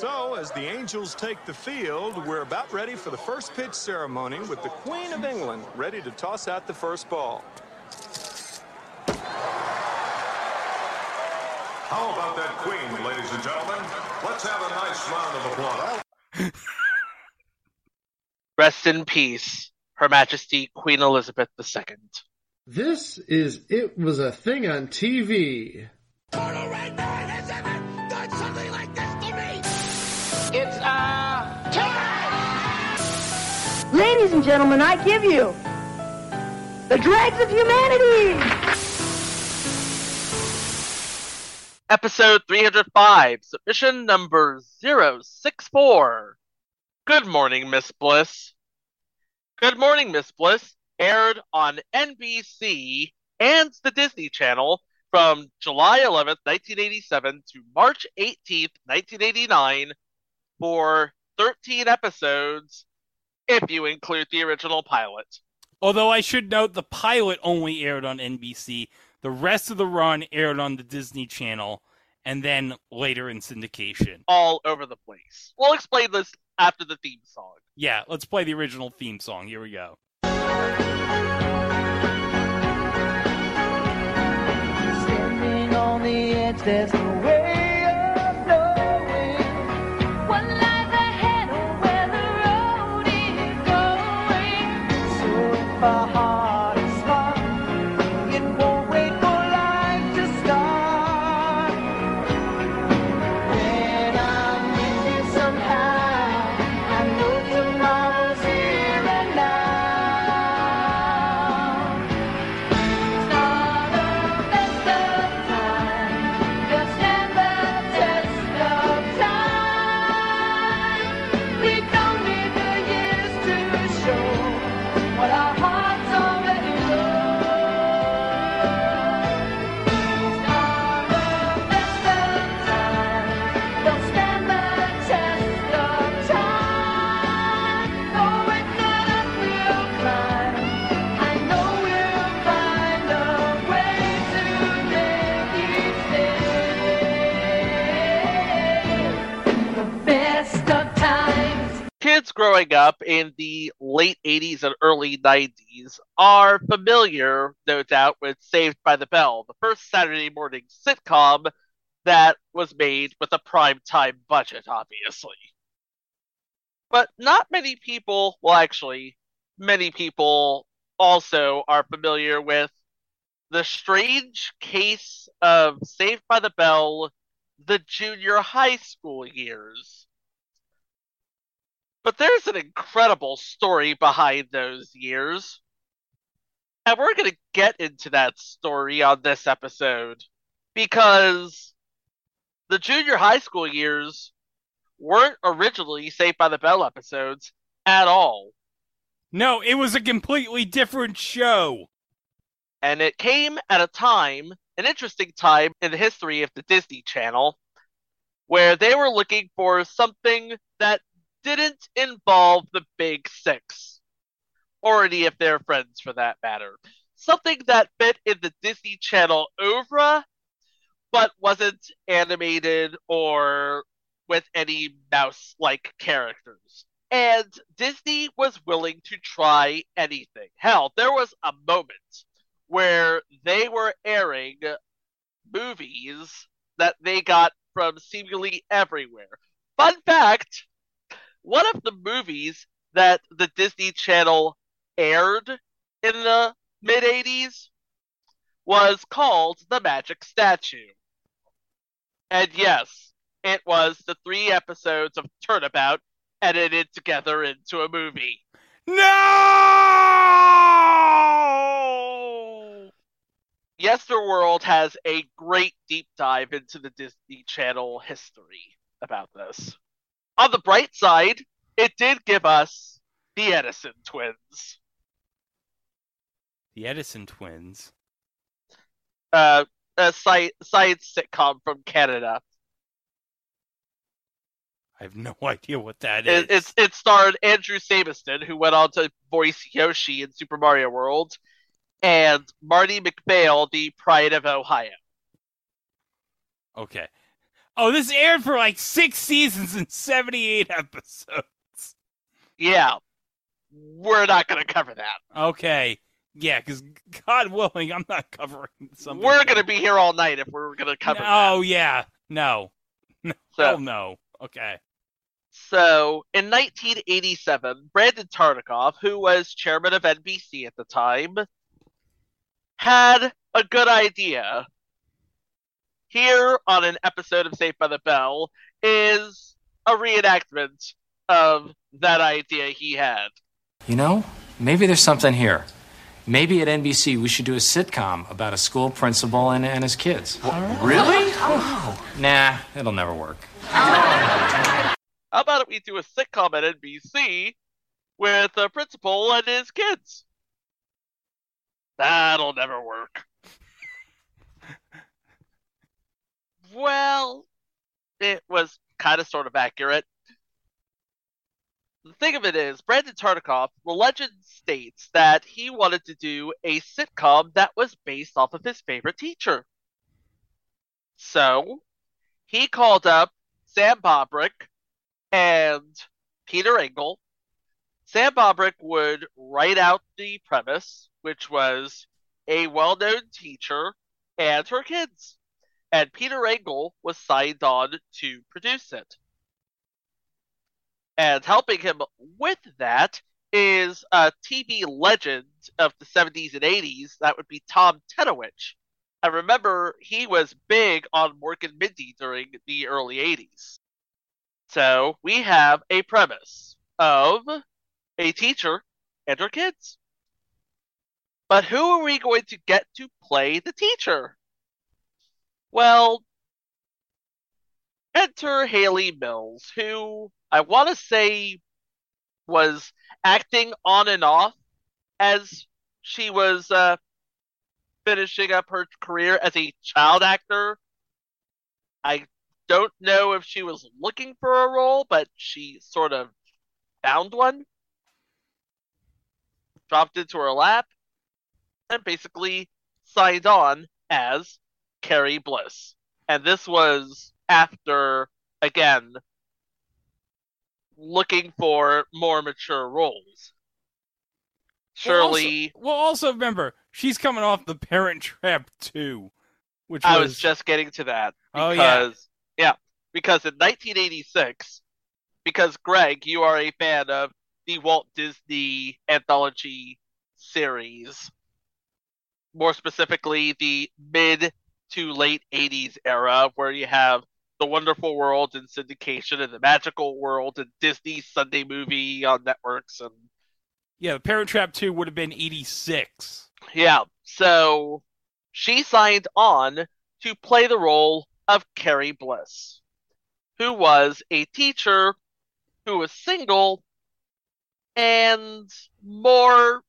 So, as the Angels take the field, we're about ready for the first pitch ceremony with the Queen of England ready to toss out the first ball. How about that queen, ladies and gentlemen? Let's have a nice round of applause. Rest in peace, Her Majesty Queen Elizabeth II. This is It Was a Thing on TV. Ladies and gentlemen, I give you the dregs of humanity. Episode 305, submission number 064. Good morning, Miss Bliss. Good morning, Miss Bliss aired on NBC and the Disney Channel from July 11th, 1987 to March 18th, 1989 for 13 episodes if you include the original pilot. Although I should note the pilot only aired on NBC, the rest of the run aired on the Disney Channel and then later in syndication. All over the place. We'll explain this after the theme song. Yeah, let's play the original theme song. Here we go. Standing on the edge, there's growing up in the late 80s and early 90s are familiar, no doubt, with Saved by the Bell, the first Saturday morning sitcom that was made with a primetime budget, obviously. But not many people, well, actually, many people also are familiar with the strange case of Saved by the Bell, the junior high school years. But there's an incredible story behind those years. And we're going to get into that story on this episode because the junior high school years weren't originally Saved by the Bell episodes at all. No, it was a completely different show. And it came at a time, an interesting time in the history of the Disney Channel, where they were looking for something that didn't involve the big six, or any of their friends for that matter. Something that fit in the Disney Channel oeuvre, but wasn't animated or with any mouse like characters. And Disney was willing to try anything. Hell, there was a moment where they were airing movies that they got from seemingly everywhere. Fun fact one of the movies that the Disney Channel aired in the mid 80s was called The Magic Statue. And yes, it was the three episodes of Turnabout edited together into a movie. No! Yesterworld has a great deep dive into the Disney Channel history about this. On the bright side, it did give us the Edison twins. The Edison twins. Uh, a sci- science sitcom from Canada. I have no idea what that is. It, it's it starred Andrew Sabiston, who went on to voice Yoshi in Super Mario World, and Marty McPhail, the Pride of Ohio. Okay. Oh, this aired for like six seasons and 78 episodes. Yeah, we're not going to cover that. Okay. Yeah, because God willing, I'm not covering something. We're going to be here all night if we're going to cover that. Oh, yeah. No. No. So- Hell no. Okay. So, in 1987, Brandon Tartikoff, who was chairman of NBC at the time, had a good idea. Here on an episode of Saved by the Bell is a reenactment of that idea he had. You know, maybe there's something here. Maybe at NBC we should do a sitcom about a school principal and, and his kids. Really? Nah, it'll never work. How about if we do a sitcom at NBC with a principal and his kids? That'll never work. Well, it was kind of sort of accurate. The thing of it is, Brandon Tartikoff, the legend states that he wanted to do a sitcom that was based off of his favorite teacher. So, he called up Sam Bobrick and Peter Engel. Sam Bobrick would write out the premise, which was a well known teacher and her kids. And Peter Engel was signed on to produce it. And helping him with that is a TV legend of the 70s and 80s. That would be Tom Tenowich. I remember he was big on Mork and Mindy during the early 80s. So we have a premise of a teacher and her kids. But who are we going to get to play the teacher? Well, enter Hayley Mills, who I want to say was acting on and off as she was uh, finishing up her career as a child actor. I don't know if she was looking for a role, but she sort of found one, dropped into her lap, and basically signed on as Carrie Bliss. And this was after, again, looking for more mature roles. Surely, Well, also, well, also remember, she's coming off the Parent Trap too, which I was was just getting to that. Oh, yeah. because, yeah. Because in 1986, because Greg, you are a fan of the Walt Disney anthology series, more specifically the mid to late 80s era, where you have the Wonderful World in syndication and the Magical World and Disney Sunday movie on networks and Yeah, the Parent Trap 2 would have been 86. Yeah, so she signed on to play the role of Carrie Bliss, who was a teacher who was single and more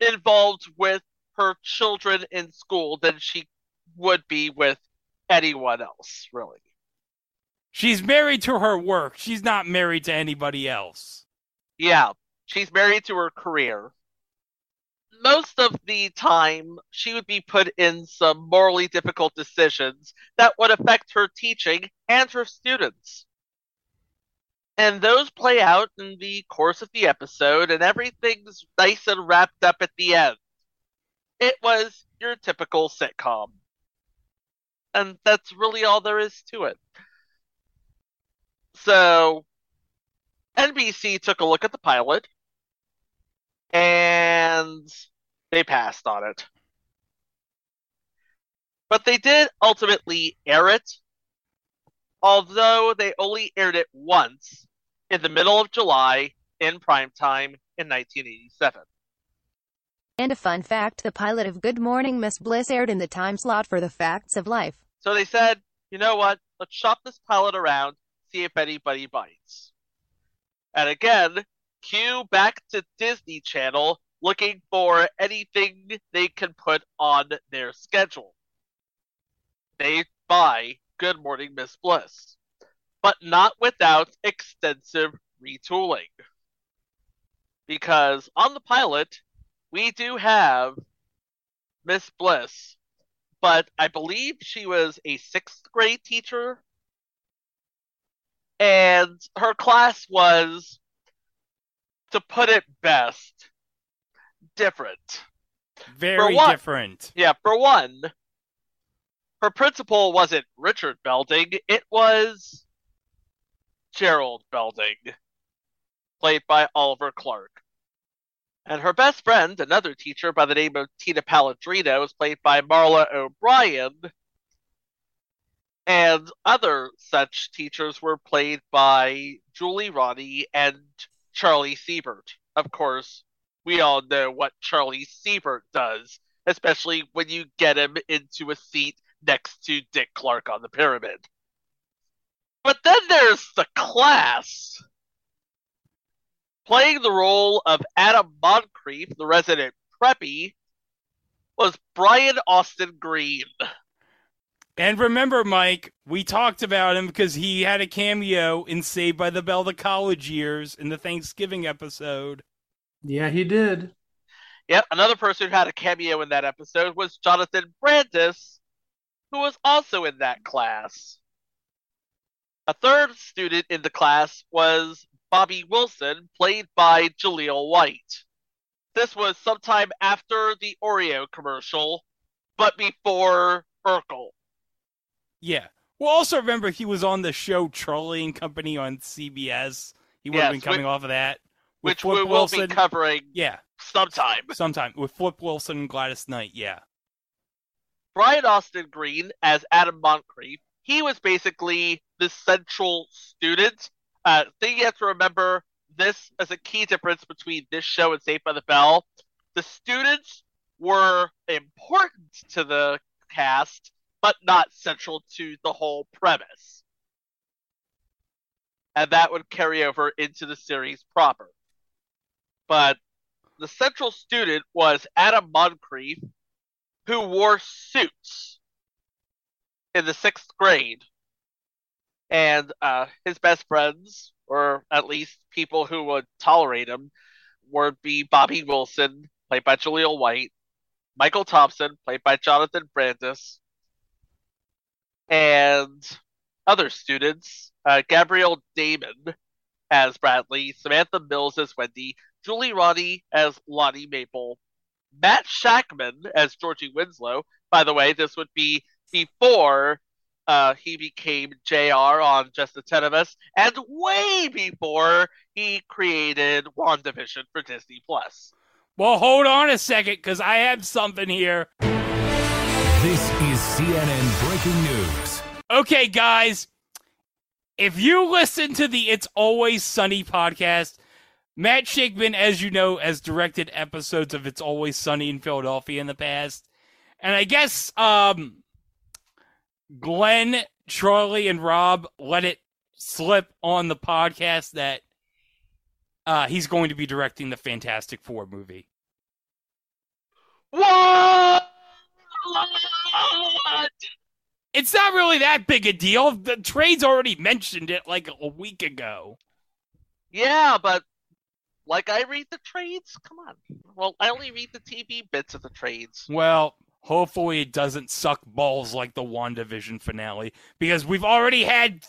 involved with her children in school than she would be with anyone else, really. She's married to her work. She's not married to anybody else. Yeah, she's married to her career. Most of the time, she would be put in some morally difficult decisions that would affect her teaching and her students. And those play out in the course of the episode, and everything's nice and wrapped up at the end. It was your typical sitcom. And that's really all there is to it. So, NBC took a look at the pilot and they passed on it. But they did ultimately air it, although they only aired it once in the middle of July in primetime in 1987. And a fun fact the pilot of Good Morning Miss Bliss aired in the time slot for the facts of life. So they said, you know what? Let's shop this pilot around, see if anybody bites. And again, cue back to Disney Channel looking for anything they can put on their schedule. They buy Good Morning Miss Bliss, but not without extensive retooling. Because on the pilot, we do have Miss Bliss, but I believe she was a sixth grade teacher And her class was, to put it best, different. Very what? different. Yeah, for one, her principal wasn't Richard Belding, it was Gerald Belding, played by Oliver Clark. And her best friend, another teacher by the name of Tina Paladrino, was played by Marla O'Brien. And other such teachers were played by Julie Ronnie and Charlie Siebert. Of course, we all know what Charlie Siebert does, especially when you get him into a seat next to Dick Clark on the pyramid. But then there's the class. Playing the role of Adam Moncrief, the resident preppy, was Brian Austin Green. And remember, Mike, we talked about him because he had a cameo in Saved by the Bell the college years in the Thanksgiving episode. Yeah, he did. Yep, another person who had a cameo in that episode was Jonathan Brandis, who was also in that class. A third student in the class was Bobby Wilson, played by Jaleel White. This was sometime after the Oreo commercial, but before Urkel. Yeah. Well, also remember he was on the show Charlie and Company on CBS. He would have Yes, been coming which- off of that. Which Flip we will Wilson. be covering Yeah, sometime. sometime with Flip Wilson and Gladys Knight. Yeah. Brian Austin Green as Adam Moncrief. He was basically the central student. Uh, thing you have to remember this as a key difference between this show and Saved by the Bell. The students were important to the cast, but not central to the whole premise. And that would carry over into the series proper. But the central student was Adam Moncrief, who wore suits in the sixth grade. And uh, his best friends, or at least people who would tolerate him, would be Bobby Wilson, played by Jaleel White, Michael Thompson, played by Jonathan Brandis, and other students, uh, Gabrielle Damon as Bradley, Samantha Mills as Wendy, Julie Ronnie as Lonnie Maple, Matt Shakman as Georgie Winslow. By the way, this would be before uh, he became JR on Just the Ten of Us, and way before he created WandaVision for Disney Plus. Well, hold on a second, because I have something here. This is CNN breaking news. Okay, guys, if you listen to the It's Always Sunny podcast, Matt Shakman, as you know, has directed episodes of It's Always Sunny in Philadelphia in the past. And I guess um, Glenn, Charlie, and Rob let it slip on the podcast that uh, he's going to be directing the Fantastic Four movie. What? It's not really that big a deal. The trade's already mentioned it like a week ago. Yeah, but like I read the trades. Come on. Well, I only read the TV bits of the trades. Well, hopefully it doesn't suck balls like the WandaVision finale because we've already had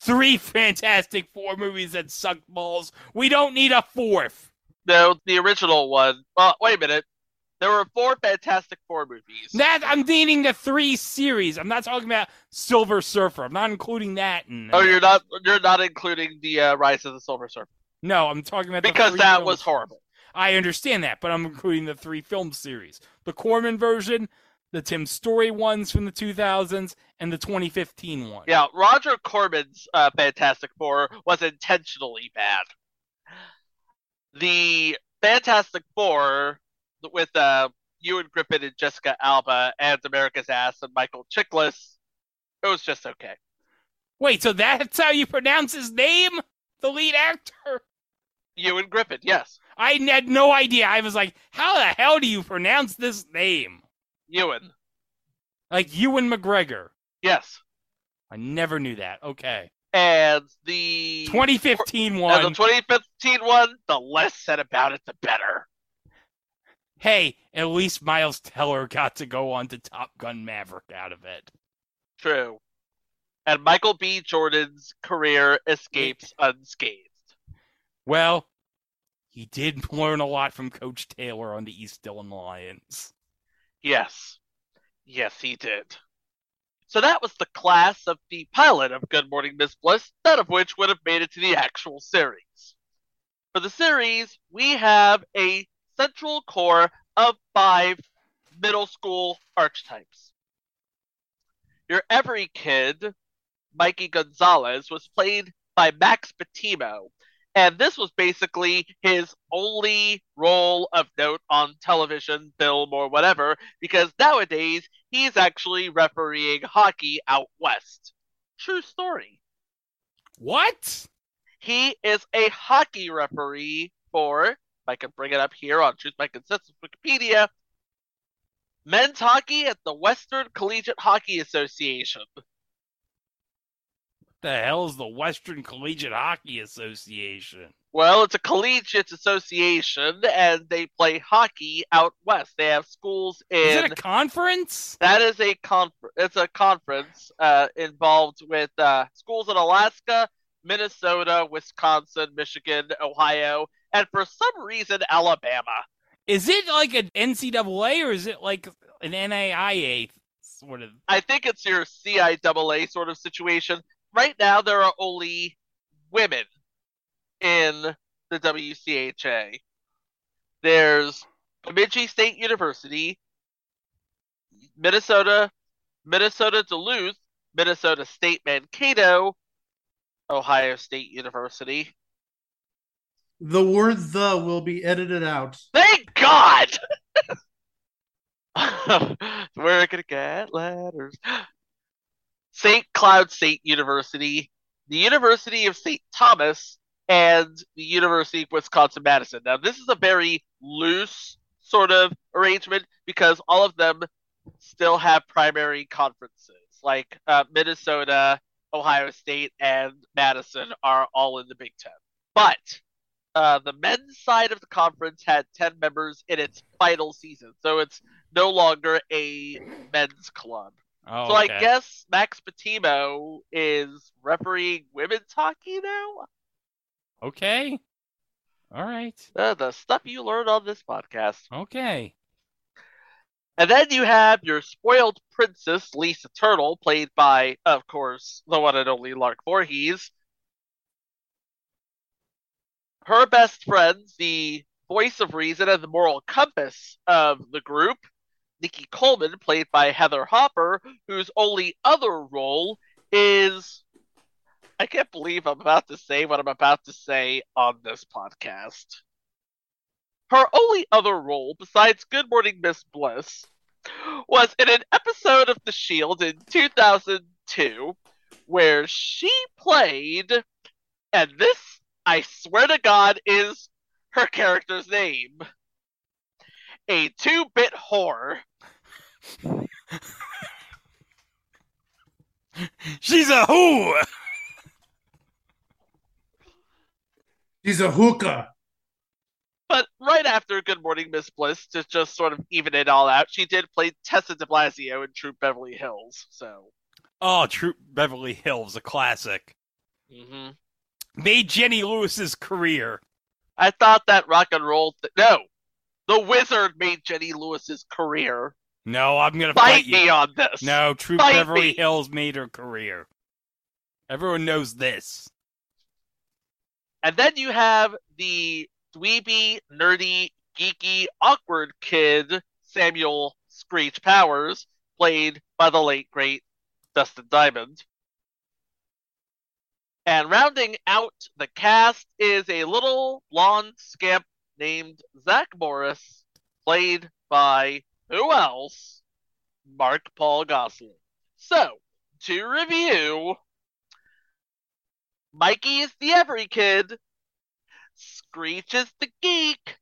three Fantastic Four movies that suck balls. We don't need a fourth. No, the original one. Well, wait a minute. There were four Fantastic Four movies. That I'm meaning the three series. I'm not talking about Silver Surfer. I'm not including that. In, Oh, you're not you're not including the uh, Rise of the Silver Surfer no, I'm talking about the because that films. was horrible. I understand that, but I'm including the three film series: the Corman version, the Tim Story ones from the 2000s, and the 2015 one. Yeah, Roger Corman's uh, Fantastic Four was intentionally bad. The Fantastic Four with uh, Ioan Gruffudd and Jessica Alba and America's Ass and Michael Chiklis, it was just okay. Wait, so that's how you pronounce his name? The lead actor? Ioan Gruffudd, yes, I had no idea. I was like, how the hell do you pronounce this name? Ewan, Like Ewan McGregor. yes, I never knew that. Okay. and the 2015 and one. the 2015 one. The less said about it, the better. hey, at least Miles Teller got to go on to Top Gun Maverick out of it. True. and Michael B. Jordan's career escapes unscathed. Well, he did learn a lot from Coach Taylor on the East Dillon Lions. Yes. Yes, he did. So that was the class of the pilot of Good Morning Miss Bliss, none of which would have made it to the actual series. For the series, we have a central core of five middle school archetypes. Your every kid, Mikey Gonzalez, was played by Max Battimo, and this was basically his only role of note on television, film, or whatever, because nowadays he's actually refereeing hockey out west. True story. What? He is a hockey referee for, if I can bring it up here on Truth by Consensus Wikipedia, men's hockey at the Western Collegiate Hockey Association. The hell is the Western Collegiate Hockey Association? Well, it's a collegiate association, and they play hockey out west. They have schools in. Is it a conference? That is a conference. It's a conference uh, involved with uh, schools in Alaska, Minnesota, Wisconsin, Michigan, Ohio, and for some reason Alabama. Is it like an NCAA or is it like an NAIA sort of? I think it's your CIAA sort of situation. Right now, there are only women in the WCHA. There's Bemidji State University, Minnesota, Minnesota Duluth, Minnesota State Mankato, Ohio State University. The word "the" will be edited out. Thank God! We're gonna get letters. St. Cloud State University, the University of St. Thomas, and the University of Wisconsin Madison. Now, this is a very loose sort of arrangement because all of them still have primary conferences. Like uh, Minnesota, Ohio State, and Madison are all in the Big Ten. But uh, the men's side of the conference had 10 members in its final season, so it's no longer a men's club. Oh, so I guess Max Battimo is refereeing women's hockey now? Okay. All right. Uh, the stuff you learned on this podcast. Okay. And then you have your spoiled princess, Lisa Turtle, played by, of course, the one and only Lark Voorhees. Her best friends, the voice of reason and the moral compass of the group, Nikki Coleman, played by Heather Hopper, whose only other role is. I can't believe I'm about to say what I'm about to say on this podcast. Her only other role, besides Good Morning Miss Bliss, was in an episode of The Shield in 2002, where she played, and this, I swear to God, is her character's name a two bit whore. She's a who? She's a hookah. But right after Good Morning Miss Bliss, to just sort of even it all out, she did play Tessa de Blasio in Troop Beverly Hills. So, Oh, Troop Beverly Hills, a classic. Mm-hmm. Made Jenny Lewis's career. I thought that rock and roll. Th- no, the Wizard made Jenny Lewis's career. No, I'm gonna Fight fight you. me on this. No, True Fight Beverly me. Hills made her career. Everyone knows this. And then you have the dweeby, nerdy, geeky, awkward kid, Samuel Screech Powers, played by the late, great Dustin Diamond. And rounding out the cast is a little blonde scamp named Zach Morris, played by who else? Mark Paul Gosselaar. So, to review, Mikey is the every kid. Screech is the geek.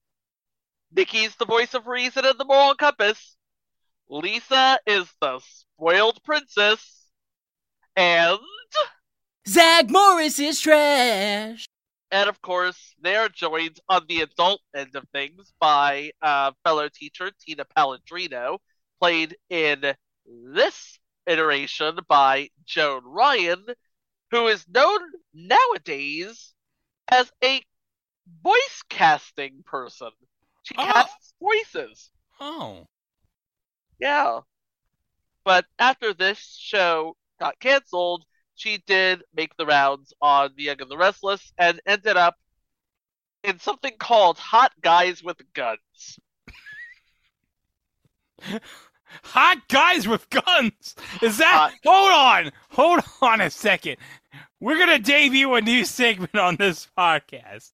Nikki's the voice of reason and the moral compass. Lisa is the spoiled princess. And Zach Morris is trash. And of course, they are joined on the adult end of things by uh, fellow teacher Tina Paladrino, played in this iteration by Joan Ryan, who is known nowadays as a voice casting person. She Oh. casts voices. Oh. Yeah. But after this show got canceled, she did make the rounds on The Young and the Restless and ended up in something called Hot Guys with Guns. Hot guys with guns. Is that? hold on. Hold on a second. We're going to debut a new segment on this podcast.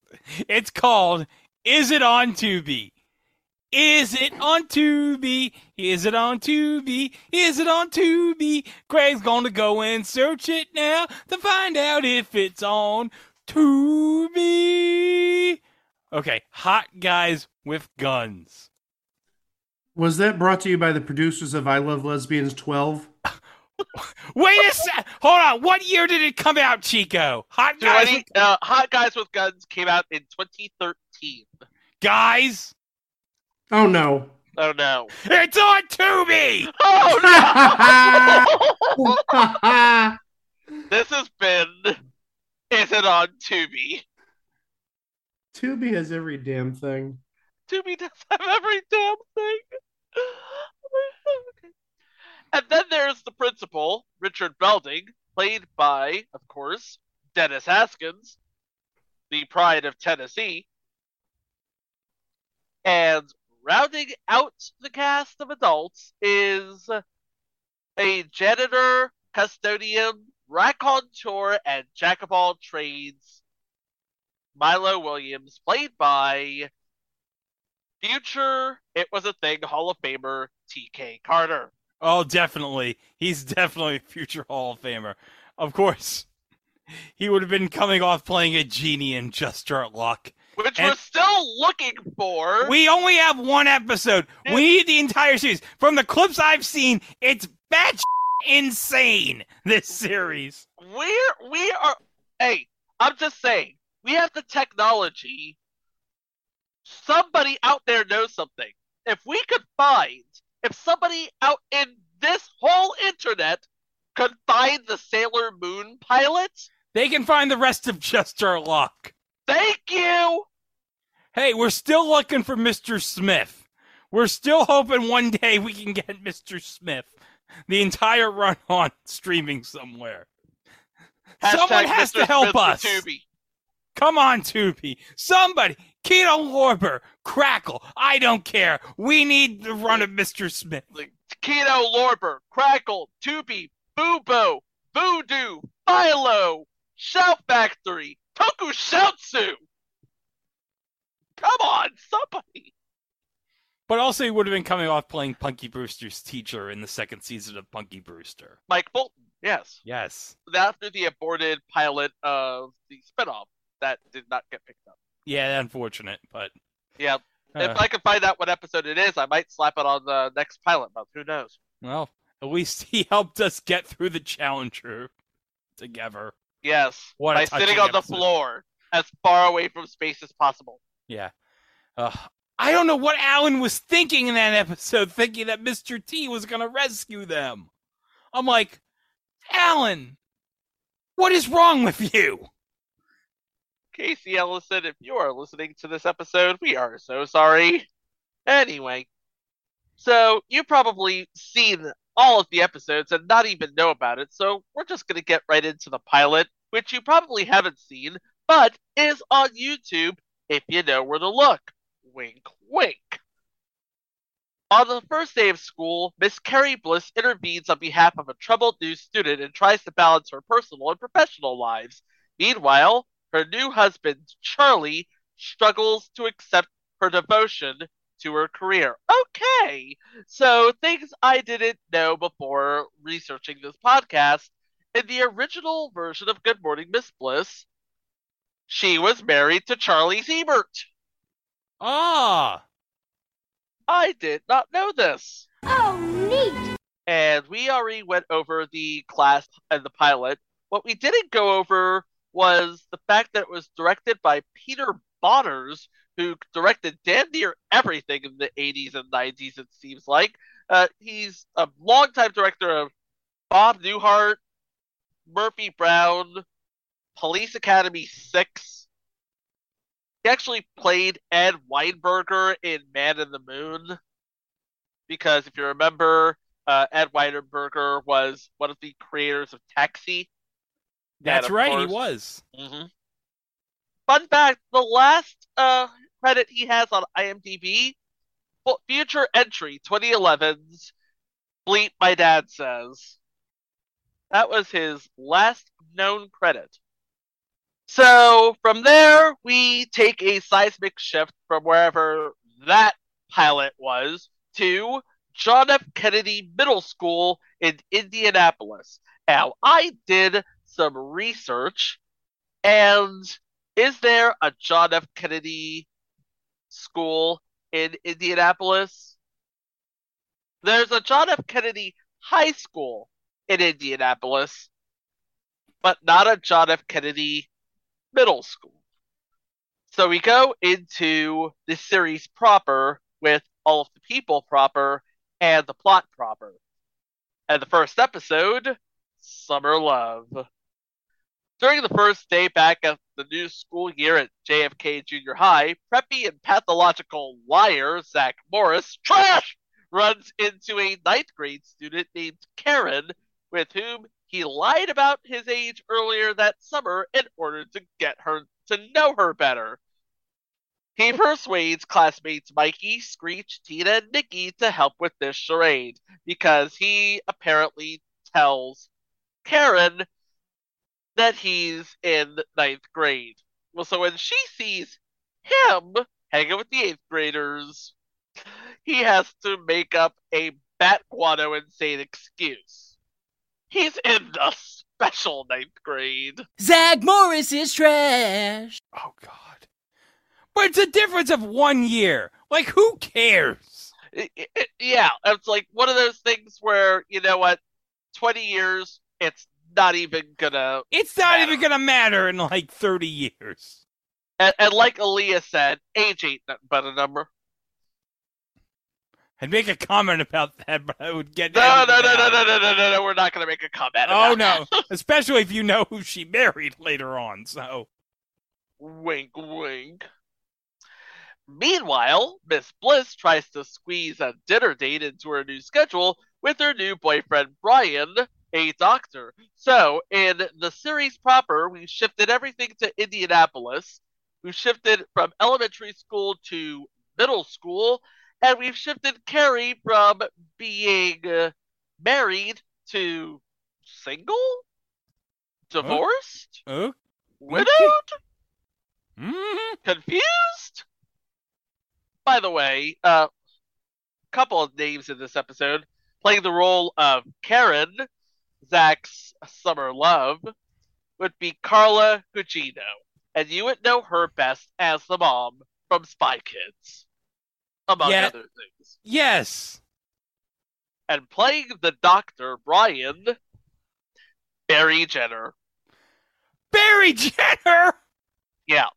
It's called Is It On Tubi? Is it on Tubi? Is it on Tubi? Is it on Tubi? Craig's gonna go and search it now to find out if it's on Tubi. Okay, hot guys with guns. Was that brought to you by the producers of I Love Lesbians 12? Wait a sec. Hold on. What year did it come out, Chico? Hot guys. 20, uh, Hot Guys with Guns came out in 2013. Guys. Oh no. Oh no. It's on Tubi. Oh no! this has been Is It On Tubi? Tubi has every damn thing. Tubi does have every damn thing. and then there's the principal, Richard Belding, played by, of course, Dennis Haskins, the pride of Tennessee. And rounding out the cast of adults is a janitor, custodian, raconteur, and jack of all trades, Milo Williams, played by future It Was a Thing Hall of Famer TK Carter. Oh, definitely. He's definitely a future Hall of Famer. Of course. He would have been coming off playing a genie in Just Our Luck. Which And- we're still looking for. We only have one episode. We need the entire series. From the clips I've seen, it's batch insane. This series. We're we are hey, I'm just saying, we have the technology. Somebody out there knows something. If we could find if somebody out in this whole internet could find the Sailor Moon pilot, They can find the rest of Just Our Luck. Thank you. Hey, we're still looking for Mr. Smith. We're still hoping one day we can get Mr. Smith. The entire run on streaming somewhere. Someone has Mr. to help Smith us. Tubi. Come on, Tubi. Somebody. Kino Lorber. Crackle. I don't care. We need the run of Mr. Smith. Kino Lorber, Crackle, Tubi, Boobo, Voodoo, Philo, Shout Factory, Tokushoutsu. Come on, somebody. But also, he would have been coming off playing Punky Brewster's teacher in the second season of Punky Brewster. Mike Fulton, yes. Yes. After the aborted pilot of the spinoff that did not get picked up. Yeah, unfortunate, but Yeah. Uh. if I can find out what episode it is, I might slap it on the next pilot month. Who knows? well, at least he helped us get through the Challenger together. Yes. What by sitting on the episode. floor as far away from space as possible. Yeah. Uh, I don't know what Alan was thinking in that episode, thinking that Mr. T was going to rescue them. I'm like, Alan, what is wrong with you? Casey Ellison, if you are listening to this episode, we are so sorry. Anyway, so you've probably seen all of the episodes and not even know about it, so we're just going to get right into the pilot, which you probably haven't seen, but is on YouTube if you know where to look. Wink, wink. On the first day of school, Miss Carrie Bliss intervenes on behalf of a troubled new student and tries to balance her personal and professional lives. Meanwhile, her new husband, Charlie, struggles to accept her devotion to her career. Okay, so things I didn't know before researching this podcast. In the original version of Good Morning Miss Bliss, she was married to Charlie Siebert. Ah, I did not know this. Oh, neat. and we already went over the class and the pilot. What we didn't go over was the fact that it was directed by Peter Bonerz, who directed damn near everything in the 80s and 90s, it seems like. Uh, he's a longtime director of Bob Newhart, Murphy Brown, Police Academy 6. He actually played Ed Weinberger in Man in the Moon. Because if you remember, uh, Ed Weinberger was one of the creators of Taxi. That's right, he course- was. hmm Fun fact: the last uh, credit he has on IMDb, fu- future entry 2011's "Bleep My Dad Says." That was his last known credit. So from there, we take a seismic shift from wherever that pilot was to John F. Kennedy Middle School in Indianapolis. Now, I did some research, and is there a John F. Kennedy school in Indianapolis? There's a John F. Kennedy High School in Indianapolis, but not a John F. Kennedy Middle School. So we go into the series proper with all of the people proper and the plot proper. And the first episode, Summer Love. During the first day back at the new school year at JFK Junior High, preppy and pathological liar Zach Morris, trash, runs into a ninth grade student named Karen, with whom he lied about his age earlier that summer in order to get her to know her better. He persuades classmates Mikey, Screech, Tina, and Nikki to help with this charade because he apparently tells Karen that he's in ninth grade. Well, so when she sees him hanging with the eighth graders, he has to make up a bat guano insane excuse. He's in the special ninth grade. Zach Morris is trash. Oh God. But it's a difference of one year. Like, who cares? I- I- yeah, it's like one of those things where you know what, twenty years, it's not even gonna. It's not even gonna matter in like thirty years. And, and like Aaliyah said, age ain't nothing but a number. I'd make a comment about that, but I would get No, no, no, no, no, no, no, no, no. We're not gonna make a comment. Oh no! Especially if you know who she married later on. So Wink, wink. Meanwhile, Miss Bliss tries to squeeze a dinner date into her new schedule with her new boyfriend Brian, a doctor. So, in the series proper, we shifted everything to Indianapolis. We shifted from elementary school to middle school, and we've shifted Carrie from being uh, married to single, divorced, oh, widowed mhm. confused. By the way, a uh, couple of names in this episode playing the role of Karen, Zach's summer love, would be Carla Gugino, and you would know her best as the mom from Spy Kids, among Yeah. other things. yes, And playing the doctor, Brian, Barry Jenner. Barry Jenner. Yeah,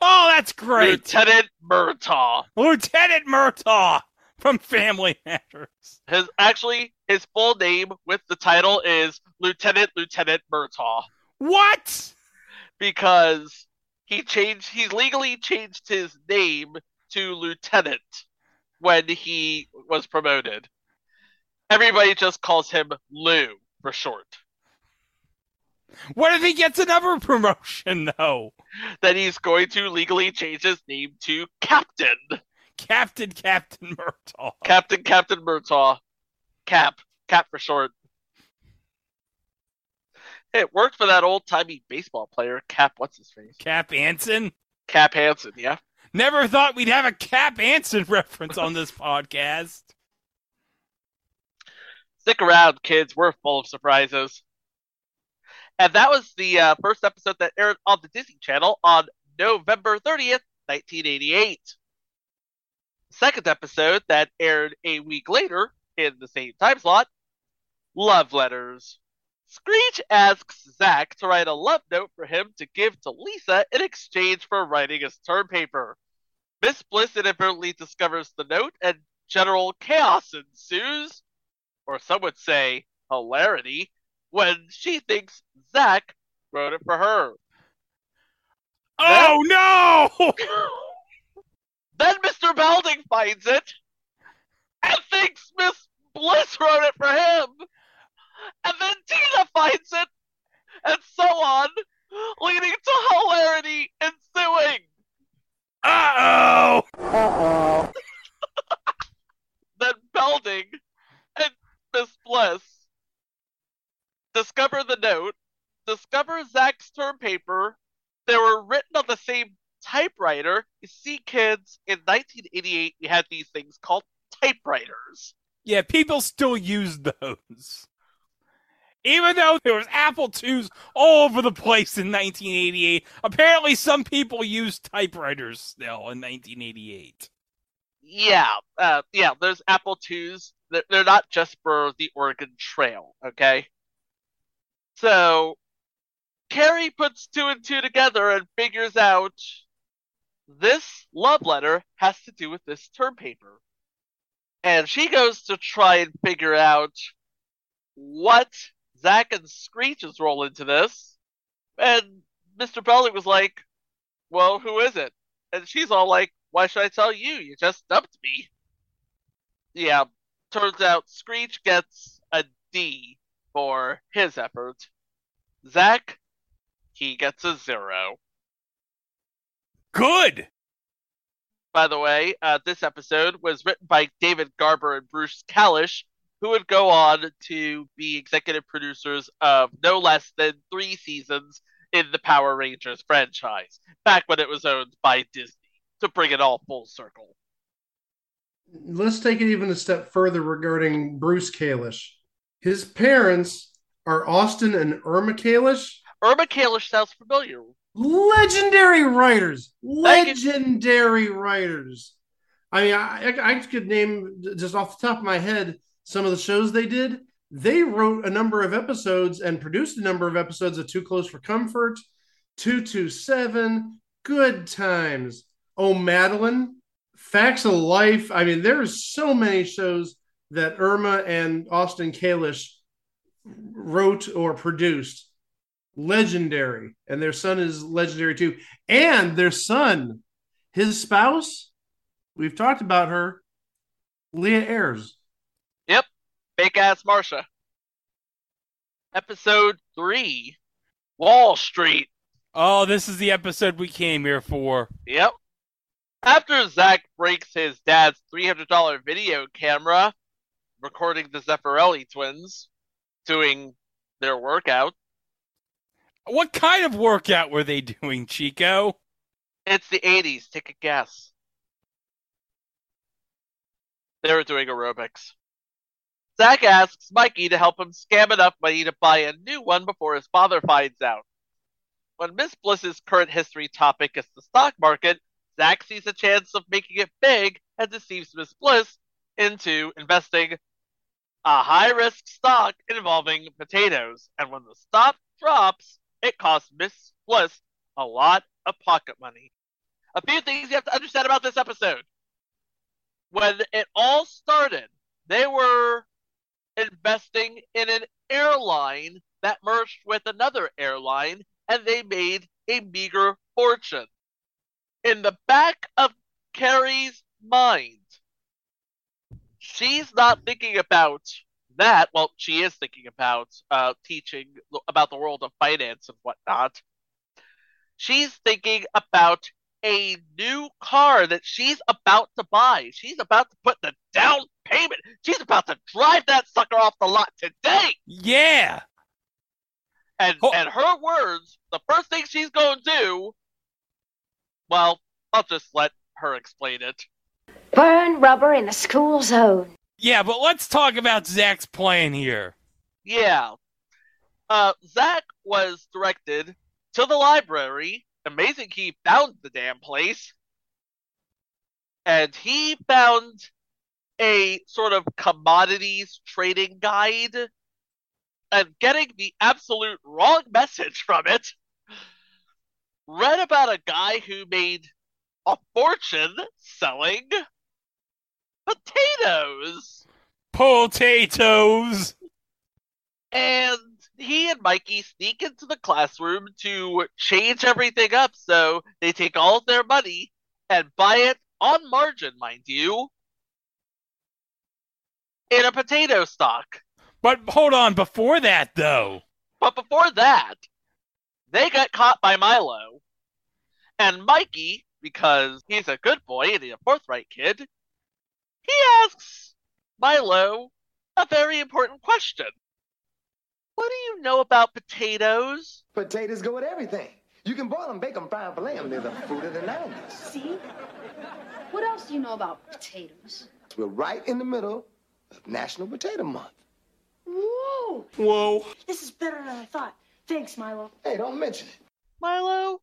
Oh, that's great, Lieutenant Murtaugh. Lieutenant Murtaugh from Family Matters. His actually his full name with the title is Lieutenant Lieutenant Murtaugh What? because he changed he legally changed his name to lieutenant when he was promoted. Everybody just calls him Lou for short. What if he gets another promotion though? Then he's going to legally change his name to Captain. Captain Captain Murtaugh. Captain Captain Murtaugh. Cap. Cap for short. It worked for that old timey baseball player, Cap what's his face? Cap Anson. Cap Hansen, yeah. Never thought we'd have a Cap Anson reference on this podcast. Stick around, kids. We're full of surprises. And that was the uh, first episode that aired on the Disney Channel on November 30th, 1988. Second episode that aired a week later in the same time slot Love Letters. Screech asks Zach to write a love note for him to give to Lisa in exchange for writing his term paper. Miss Bliss inadvertently discovers the note, and general chaos ensues or some would say hilarity, when she thinks Zach wrote it for her. Oh no! Then Mr. Belding finds it and thinks Miss Bliss wrote it for him. And then Tina finds it, and so on, leading to hilarity ensuing. Uh oh! Uh-oh. then Belding and Miss Bliss discover the note, discover Zach's term paper. They were written on the same typewriter. You see, kids, in 1988, we had these things called typewriters. Yeah, people still use those. Even though there was Apple IIs all over the place in 1988, apparently some people used typewriters still in 1988. Yeah, uh, yeah. There's Apple IIs. They're, they're not just for the Oregon Trail, okay? So Carrie puts two and two together and figures out this love letter has to do with this term paper. And she goes to try and figure out what Zach and Screech's role into this. And Mr. Belding was like, Well, who is it? And she's all like, Why should I tell you? You just dumped me. Yeah, turns out Screech gets a D for his effort. Zach, he gets a zero. Good! By the way, uh, this episode was written by David Garber and Bruce Kalish, who would go on to be executive producers of no less than three seasons in the Power Rangers franchise, back when it was owned by Disney, to bring it all full circle. Let's take it even a step further regarding Bruce Kalish. His parents are Austin and Irma Kalish. Irma Kalish sounds familiar. Legendary writers. Legendary writers. I mean, I, I could name just off the top of my head some of the shows they did. They wrote a number of episodes and produced a number of episodes of Too Close for Comfort, 227, Good Times, Oh Madeline, Facts of Life. I mean, there's so many shows that Irma and Austin Kalish wrote or produced. Legendary. And their son is legendary too. And their son, his spouse, we've talked about her, Leah Ayres. Yep, big ass Marsha. Episode three, Wall Street. Oh, this is the episode we came here for. Yep. After Zach breaks his dad's $300 video camera, recording the Zeffirelli twins doing their workout. What kind of workout were they doing, Chico? It's the 80s. Take a guess. They were doing aerobics. Zach asks Mikey to help him scam enough money to buy a new one before his father finds out. When Miss Bliss's current history topic is the stock market, Zach sees a chance of making it big and deceives Miss Bliss into investing a high risk stock involving potatoes. And when the stock drops, it cost Miss Bliss a lot of pocket money. A few things you have to understand about this episode. When it all started, they were investing in an airline that merged with another airline and they made a meager fortune. In the back of Carrie's mind, she's not thinking about that. Well, she is thinking about uh, teaching about the world of finance and whatnot. She's thinking about a new car that she's about to buy. She's about to put the down payment. She's about to drive that sucker off the lot today. Yeah. And Oh. and her words, the first thing she's going to do, well, I'll just let her explain it. Burn rubber in the school zone. Yeah, but let's talk about Zach's plan here. Yeah. Uh, Zach was directed to the library. Amazing he found the damn place. And he found a sort of commodities trading guide and getting the absolute wrong message from it. Read about a guy who made a fortune selling potatoes Potatoes. and he and Mikey sneak into the classroom to change everything up. So they take all of their money and buy it on margin, mind you, in a potato stock. But hold on, before that though. But before that, they got caught by Milo. And Mikey, because he's a good boy and he's a forthright kid, he asks Milo a very important question. What do you know about potatoes? Potatoes go with everything. You can boil them, bake them, fry them, fillet them. They're the food of the 90s. See? What else do you know about potatoes? We're right in the middle of National Potato Month. Whoa! Whoa. This is better than I thought. Thanks, Milo. Hey, don't mention it. Milo,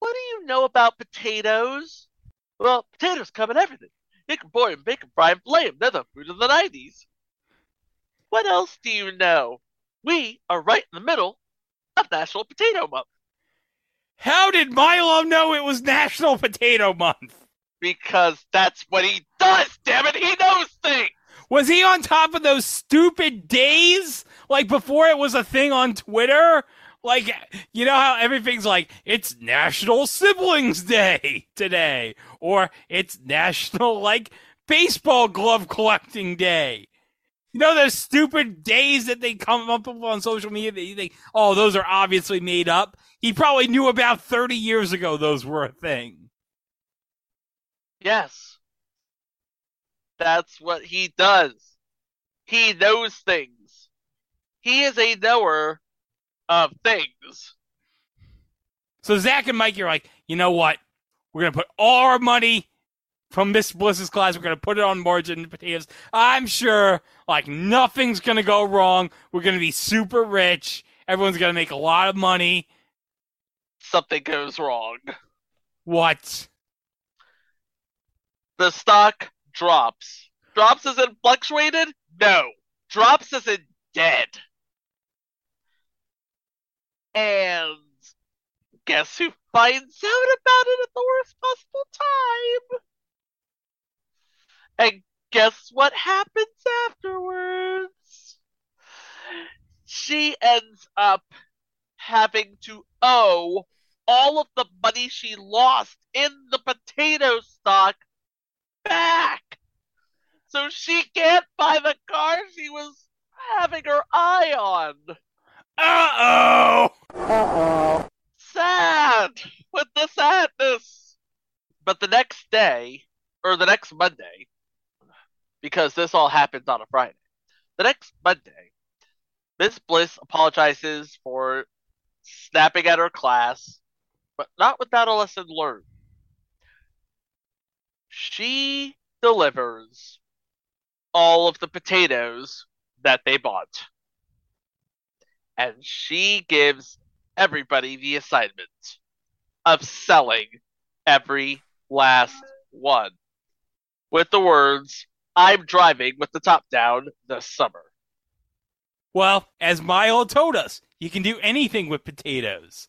what do you know about potatoes? Well, potatoes come in everything. You can boil them, bake them, fry them, fillet them. They're the fruit of the 90s. What else do you know? We are right in the middle of National Potato Month. How did Milo know it was National Potato Month? Because that's what he does, damn it! He knows things! Was he on top of those stupid days? Like before it was a thing on Twitter? Like, you know how everything's like, it's National Siblings Day today, or it's National, like, Baseball Glove Collecting Day. You know those stupid days that they come up with on social media that you think, oh, those are obviously made up? He probably knew about 30 years ago those were a thing. Yes. That's what he does. He knows things. He is a knower of things. So Zach and Mike you're like, you know what? We're gonna put all our money from Miss Bliss's class. We're gonna put it on margin potatoes. I'm sure like nothing's gonna go wrong. We're gonna be super rich. Everyone's gonna make a lot of money. Something goes wrong. What? The stock drops. Drops as in fluctuated? No. Drops as in dead. And guess who finds out about it at the worst possible time? And guess what happens afterwards? She ends up having to owe all of the money she lost in the potato stock back. So she can't buy the car she was having her eye on. Uh oh. Uh oh. Sad with the sadness. But the next day, or the next Monday, because this all happens on a Friday, the next Monday, Miss Bliss apologizes for snapping at her class, but not without a lesson learned. She delivers all of the potatoes that they bought. And she gives everybody the assignment of selling every last one with the words, I'm driving with the top down this summer. Well, as Milo told us, you can do anything with potatoes.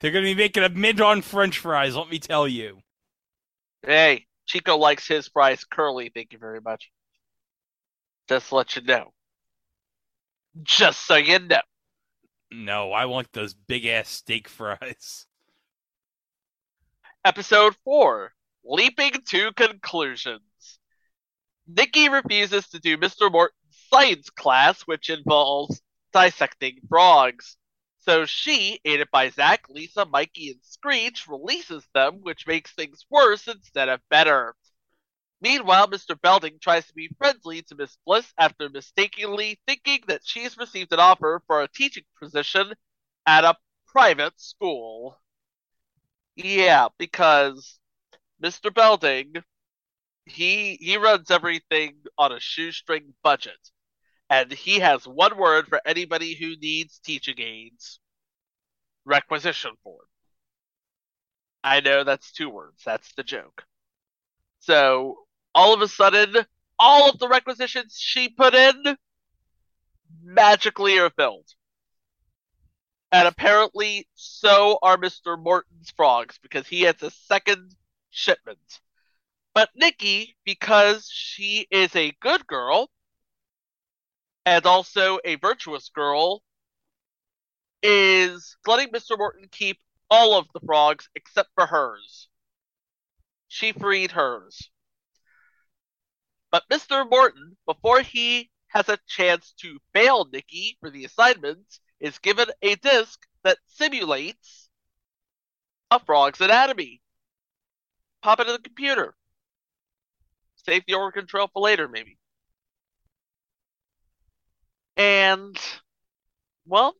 They're going to be making a mid on french fries, let me tell you. Hey, Chico likes his fries curly, thank you very much. Just to let you know. Just so you know. No, I want those big ass steak fries. Episode 4 Leaping to Conclusions. Nikki refuses to do Mr. Morton's science class, which involves dissecting frogs. So she, aided by Zach, Lisa, Mikey, and Screech, releases them, which makes things worse instead of better. Meanwhile, Mr. Belding tries to be friendly to Miss Bliss after mistakenly thinking that she's received an offer for a teaching position at a private school. Yeah, because Mr. Belding, he he runs everything on a shoestring budget. And he has one word for anybody who needs teaching aids. Requisition form. I know that's two words. That's the joke. So all of a sudden, all of the requisitions she put in magically are filled. And apparently, so are Mr. Morton's frogs because he has a second shipment. But Nikki, because she is a good girl, and also a virtuous girl, is letting Mr. Morton keep all of the frogs except for hers. She freed hers. But Mr. Morton, before he has a chance to fail Nikki for the assignments, is given a disc that simulates a frog's anatomy. Pop it in the computer. Save the organ trail for later, maybe. And, well,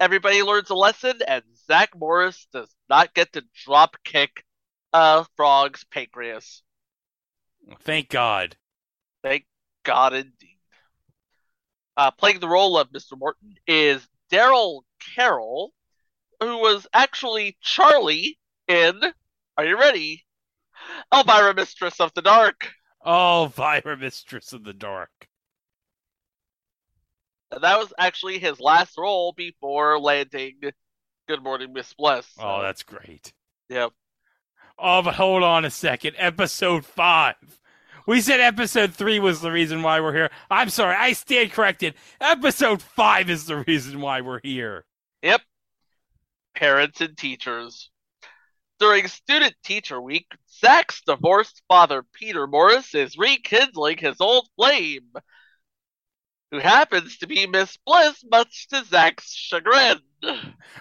everybody learns a lesson, and Zach Morris does not get to drop kick a frog's pancreas. Thank God. Thank God indeed. Uh, playing the role of Mr. Morton is Daryl Carroll, who was actually Charlie in, are you ready? Elvira, Mistress of the Dark. Oh, Elvira, Mistress of the Dark. And that was actually his last role before landing Good Morning Miss Bliss. Oh, that's great. Yep. Oh, but hold on a second. Episode five. We said episode three was the reason why we're here. I'm sorry, I stand corrected. Episode five is the reason why we're here. Yep. Parents and teachers. During Student Teacher Week, Zach's divorced father, Peter Morris, is rekindling his old flame, who happens to be Miss Bliss, much to Zach's chagrin.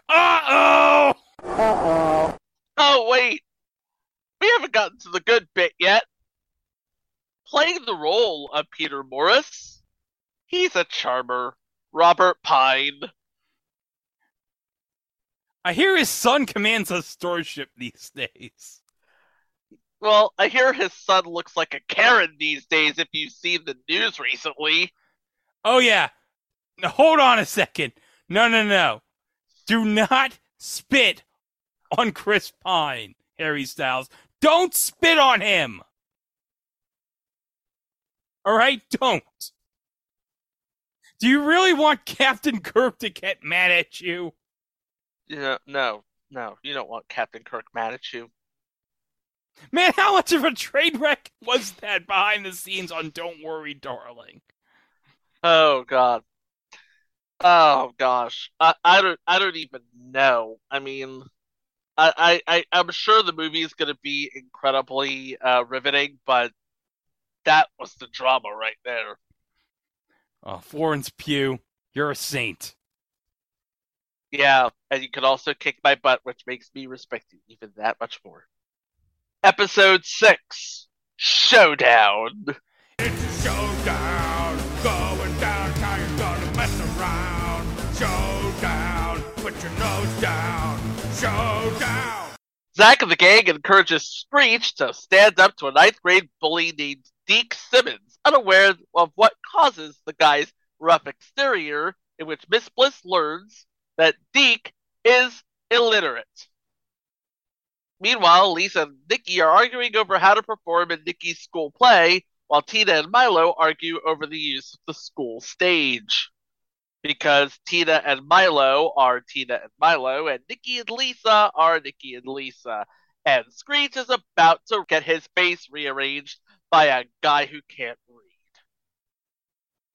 Uh-oh! Uh-oh. Oh, wait. We haven't gotten to the good bit yet. Playing the role of Peter Morris, he's a charmer, Robert Pine. I hear his son commands a store ship these days. Well, I hear his son looks like a Karen these days if you've seen the news recently. Oh, yeah. Now, hold on a second. No, no, no. Do not spit on Chris Pine, Harry Styles. Don't spit on him. All right? Don't. Do you really want Captain Kirk to get mad at you? Yeah, no, no, you don't want Captain Kirk mad at you. Man, how much of a train wreck was that behind the scenes on Don't Worry, Darling? Oh God. Oh gosh. I, I don't I don't even know. I mean I, I, I am sure the movie is gonna be incredibly uh, riveting, but that was the drama right there. Oh, Florence Pugh, you're a saint. Yeah, and you can also kick my butt, which makes me respect you even that much more. Episode 6 Showdown. It's a showdown, going down, how you're gonna mess around. Showdown, put your nose down. Showdown. Zach and the gang encourages Screech to stand up to a ninth grade bully named Deke Simmons, unaware of what causes the guy's rough exterior, in which Miss Bliss learns that Deke is illiterate. Meanwhile, Lisa and Nikki are arguing over how to perform in Nikki's school play, while Tina and Milo argue over the use of the school stage. Because Tina and Milo are Tina and Milo, and Nikki and Lisa are Nikki and Lisa. And Screech is about to get his face rearranged by a guy who can't read.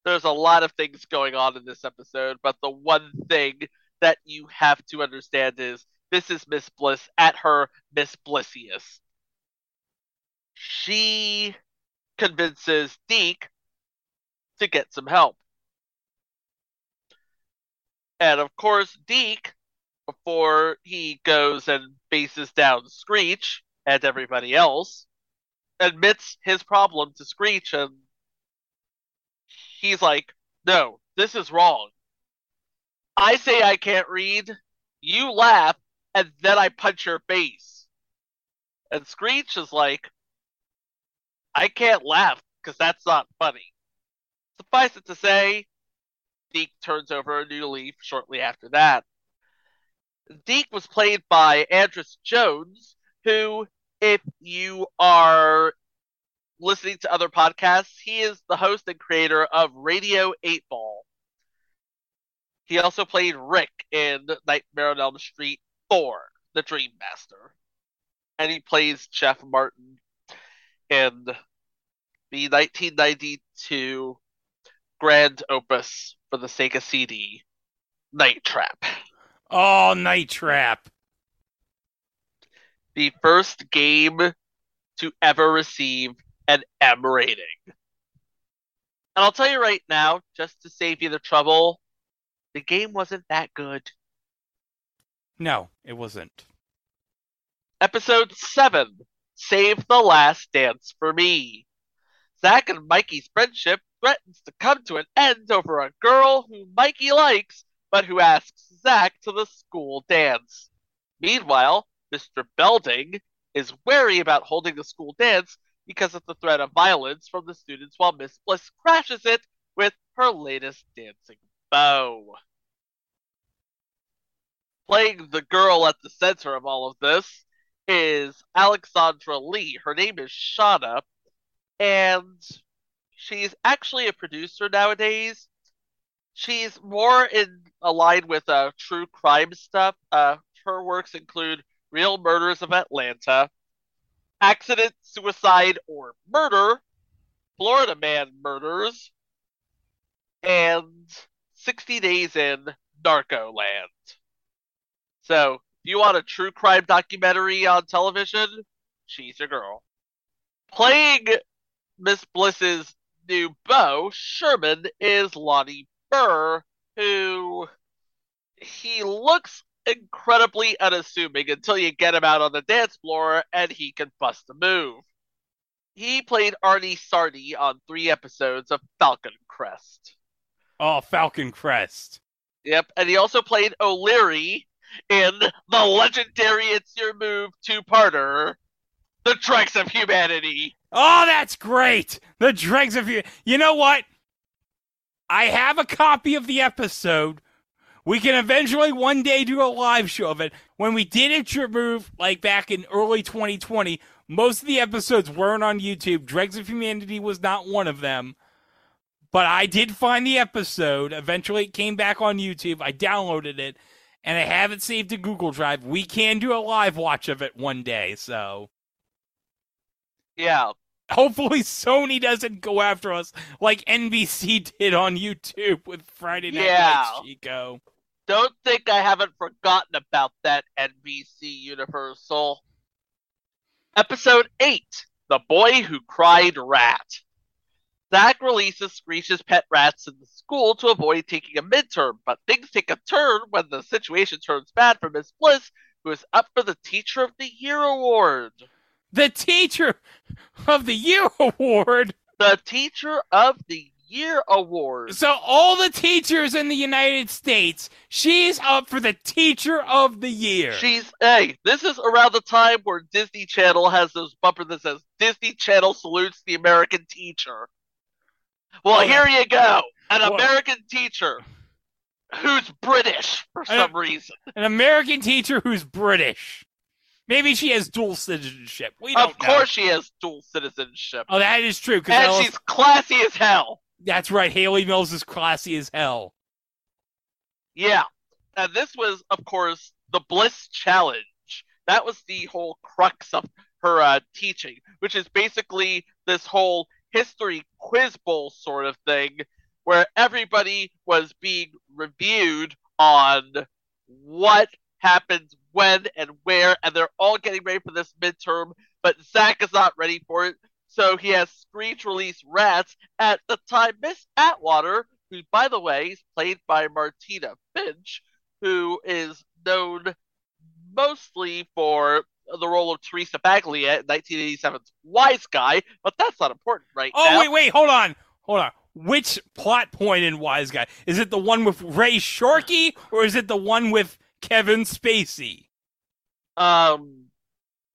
There's a lot of things going on in this episode, but the one thing that you have to understand is this is Miss Bliss at her Miss Blissiest. She convinces Deke to get some help. And of course, Deke, before he goes and faces down Screech and everybody else, admits his problem to Screech and he's like, no, this is wrong. I say I can't read, you laugh, and then I punch your face. And Screech is like, I can't laugh because that's not funny. Suffice it to say, Deke turns over a new leaf shortly after that. Deke was played by Andras Jones, who, if you are listening to other podcasts, he is the host and creator of Radio 8 Ball. He also played Rick in Nightmare on Elm Street 4, The Dream Master. And he plays Jeff Martin in the 1992 grand opus for the Sega CD, Night Trap. Oh, Night Trap. The first game to ever receive an M rating. And I'll tell you right now, just to save you the trouble, the game wasn't that good. No, it wasn't. Episode 7 Save the Last Dance for Me. Zack and Mikey's friendship threatens to come to an end over a girl who Mikey likes, but who asks Zack to the school dance. Meanwhile, Mr. Belding is wary about holding the school dance because of the threat of violence from the students while Miss Bliss crashes it with her latest dancing beau. Playing the girl at the center of all of this is Alexandra Lee. Her name is Shauna, and she's actually a producer nowadays. She's more in aligned with uh, true crime stuff. Uh, her works include Real Murders of Atlanta, Accident, Suicide, or Murder, Florida Man Murders, and 60 Days in Narco Land. So, if you want a true crime documentary on television, she's your girl. Playing Miss Bliss's new beau, Sherman, is Lonnie Burr, who he looks incredibly unassuming until you get him out on the dance floor and he can bust a move. He played Arnie Sardi on three episodes of Falcon Crest. Oh, Falcon Crest. Yep, and he also played O'Leary in the legendary It's Your Move two-parter, The Dregs of Humanity. Oh, that's great! The dregs of you. You know what? I have a copy of the episode. We can eventually one day do a live show of it. When we did it, Your Move, like back in early 2020, most of the episodes weren't on YouTube. Dregs of Humanity was not one of them. But I did find the episode. Eventually, it came back on YouTube. I downloaded it, and I have it saved to Google Drive. We can do a live watch of it one day, so. Yeah. Hopefully, Sony doesn't go after us like NBC did on YouTube with Friday Night Yeah. Lights Chico. Don't think I haven't forgotten about that NBC Universal. Episode 8 The Boy Who Cried Rat. Zach releases Screech's pet rats in the school to avoid taking a midterm, but things take a turn when the situation turns bad for Miss Bliss, who is up for the Teacher of the Year award. The Teacher of the Year award? The Teacher of the Year award. So, all the teachers in the United States, she's up for the Teacher of the Year. She's hey, this is around the time where Disney Channel has those bumper that says Disney Channel salutes the American teacher. Well, here you go. An Well- American teacher who's British for some reason. An American teacher who's British. Maybe she has dual citizenship. We don't Of know. course she has dual citizenship. Oh, that is true. and she's classy as hell. That's right. Hayley Mills is classy as hell. Yeah. And this was, of course, the Bliss Challenge. That was the whole crux of her uh, teaching, which is basically this whole history quiz bowl sort of thing where everybody was being reviewed on what happens when and where, and they're all getting ready for this midterm, but Zach is not ready for it. So he has Screech release Rats at the time Miss Atwater, who, by the way, is played by Martina Finch, who is known mostly for the role of Teresa Baglia in 1987's Wiseguy, but that's not important right Oh, now. wait, wait. Hold on. Hold on. Which plot point in Wiseguy? Is it the one with Ray Sharkey or is it the one with Kevin Spacey? Um,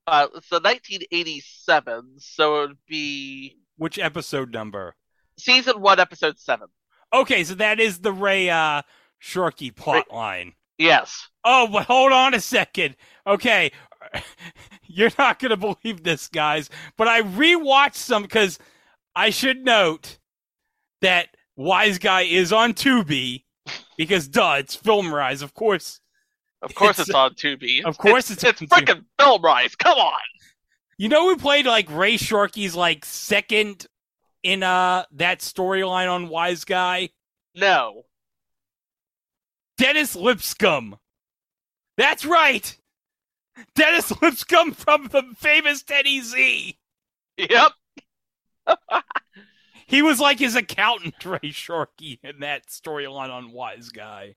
uh, it's the 1987, so it would be Which episode number? season one, episode seven. Okay, so that is the Ray uh, Sharkey plot line. Yes. Oh, but hold on a second. Okay, you're not gonna believe this, guys. But I rewatched some because I should note that Wiseguy is on Tubi because duh, it's FilmRise, of course. Of course, it's, It's- on Tubi. Of course, it's it's, it's freaking FilmRise. Come on. You know who played like Ray Sharkey's like second in uh that storyline on Wiseguy? No. Dennis Lipscomb. That's right. Dennis Lipscomb from the famous Teddy Z. Yep. He was like his accountant, Ray Sharkey, in that storyline on Wiseguy.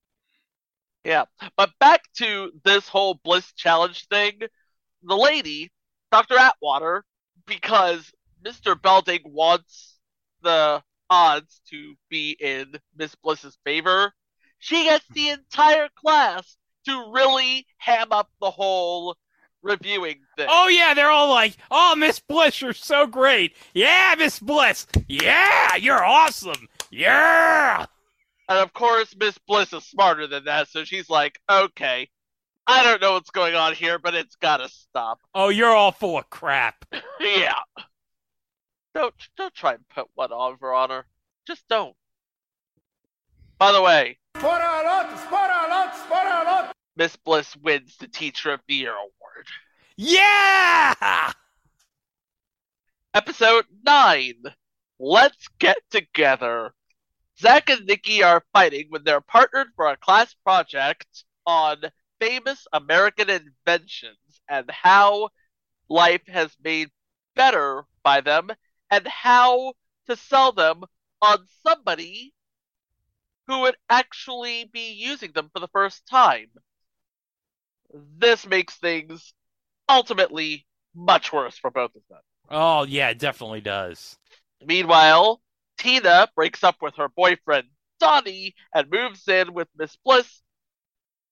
Yeah. But back to this whole Bliss challenge thing. The lady, Dr. Atwater, because Mr. Belding wants the odds to be in Miss Bliss's favor, she gets the entire class to really ham up the whole reviewing thing. Oh yeah, they're all like, "Oh, Miss Bliss, you're so great. Yeah, Miss Bliss. Yeah, you're awesome. Yeah." And of course, Miss Bliss is smarter than that, so she's like, okay, I don't know what's going on here, but it's gotta stop. Oh, you're all full of crap. yeah. Don't don't try and put one over on her. Just don't. By the way, Miss Bliss wins the Teacher of the Year award. Yeah! Episode 9 Let's Get Together. Zach and Nikki are fighting when they're partnered for a class project on famous American inventions and how life has made better by them and how to sell them on somebody who would actually be using them for the first time. This makes things ultimately much worse for both of them. Oh yeah, it definitely does. Meanwhile, Tina breaks up with her boyfriend Donnie and moves in with Miss Bliss,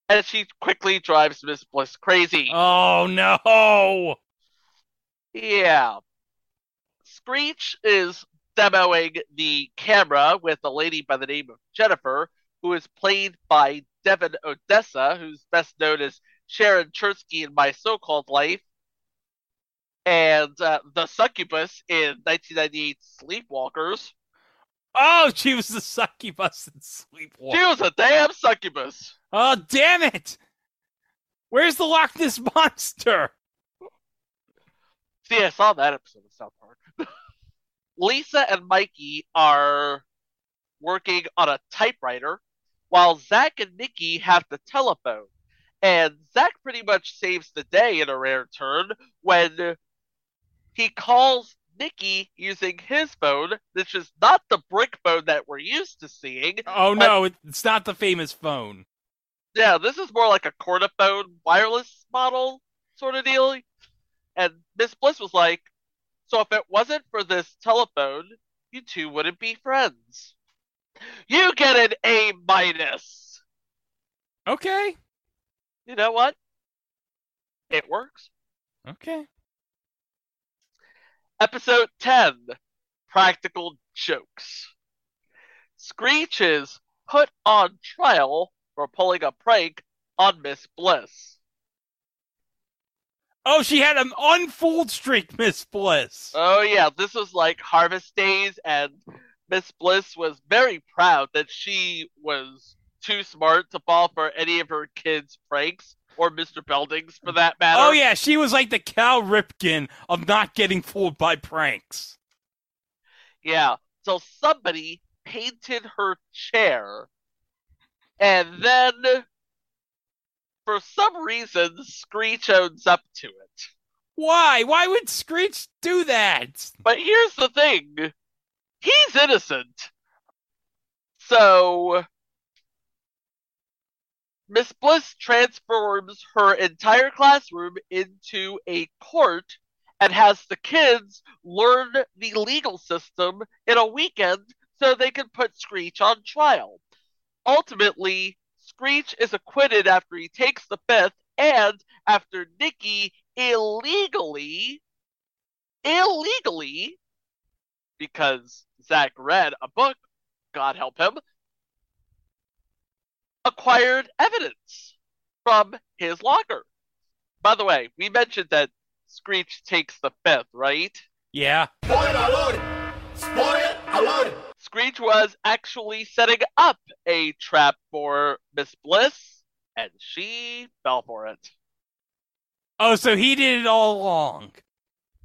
and she quickly drives Miss Bliss crazy. Oh no! Yeah. Screech is demoing the camera with a lady by the name of Jennifer, who is played by Devon Odessa, who's best known as Sharon Cherski in My So-Called Life, and uh, the succubus in 1998 Sleepwalkers. Oh, she was the succubus in Sleepwalker. She was a damn succubus. Oh, damn it! Where's the Loch Ness monster? See, I saw that episode of South Park. Lisa and Mikey are working on a typewriter, while Zach and Nikki have the telephone. And Zach pretty much saves the day in a rare turn when he calls Nikki using his phone, which is not the brick phone that we're used to seeing. Oh no, it's not the famous phone. Yeah, this is more like a Cordophone wireless model sort of deal. And Miss Bliss was like, So if it wasn't for this telephone, you two wouldn't be friends. You get an A minus. Okay. You know what? It works. Okay. Episode 10 Practical Jokes. Screech is put on trial for pulling a prank on Miss Bliss. Oh, she had an unfooled streak, Miss Bliss. Oh, yeah, this was like Harvest Days, and Miss Bliss was very proud that she was too smart to fall for any of her kids' pranks, or Mr. Belding's for oh, that matter. Oh yeah, she was like the Cal Ripken of not getting fooled by pranks. Yeah. So somebody painted her chair, and then for some reason, Screech owns up to it. Why? Why would Screech do that? But here's the thing he's innocent. So. Miss Bliss transforms her entire classroom into a court and has the kids learn the legal system in a weekend so they can put Screech on trial. Ultimately, Screech is acquitted after he takes the fifth and after Nikki illegally, illegally, because Zach read a book, God help him, acquired evidence from his locker. By the way, we mentioned that Screech takes the fifth, right? Yeah. Screech was actually setting up a trap for Miss Bliss, and she fell for it. Oh, so he did it all along.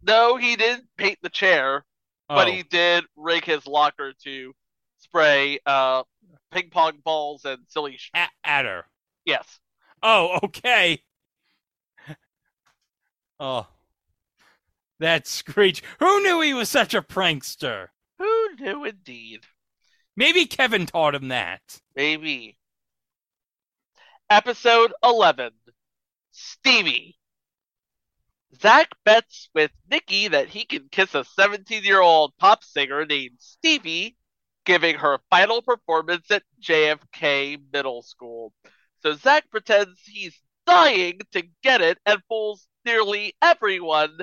No, he didn't paint the chair. but Oh. he did rig his locker to spray uh, ping pong balls and silly. Sh- At, at her. yes. Oh, okay. Oh. that Screech. Who knew he was such a prankster? Who knew indeed? Maybe Kevin taught him that. Maybe. Episode 11 Stevie. Zach bets with Nikki that he can kiss a 17 year old pop singer named Stevie, giving her final performance at JFK Middle School. So Zach pretends he's dying to get it and fools nearly everyone,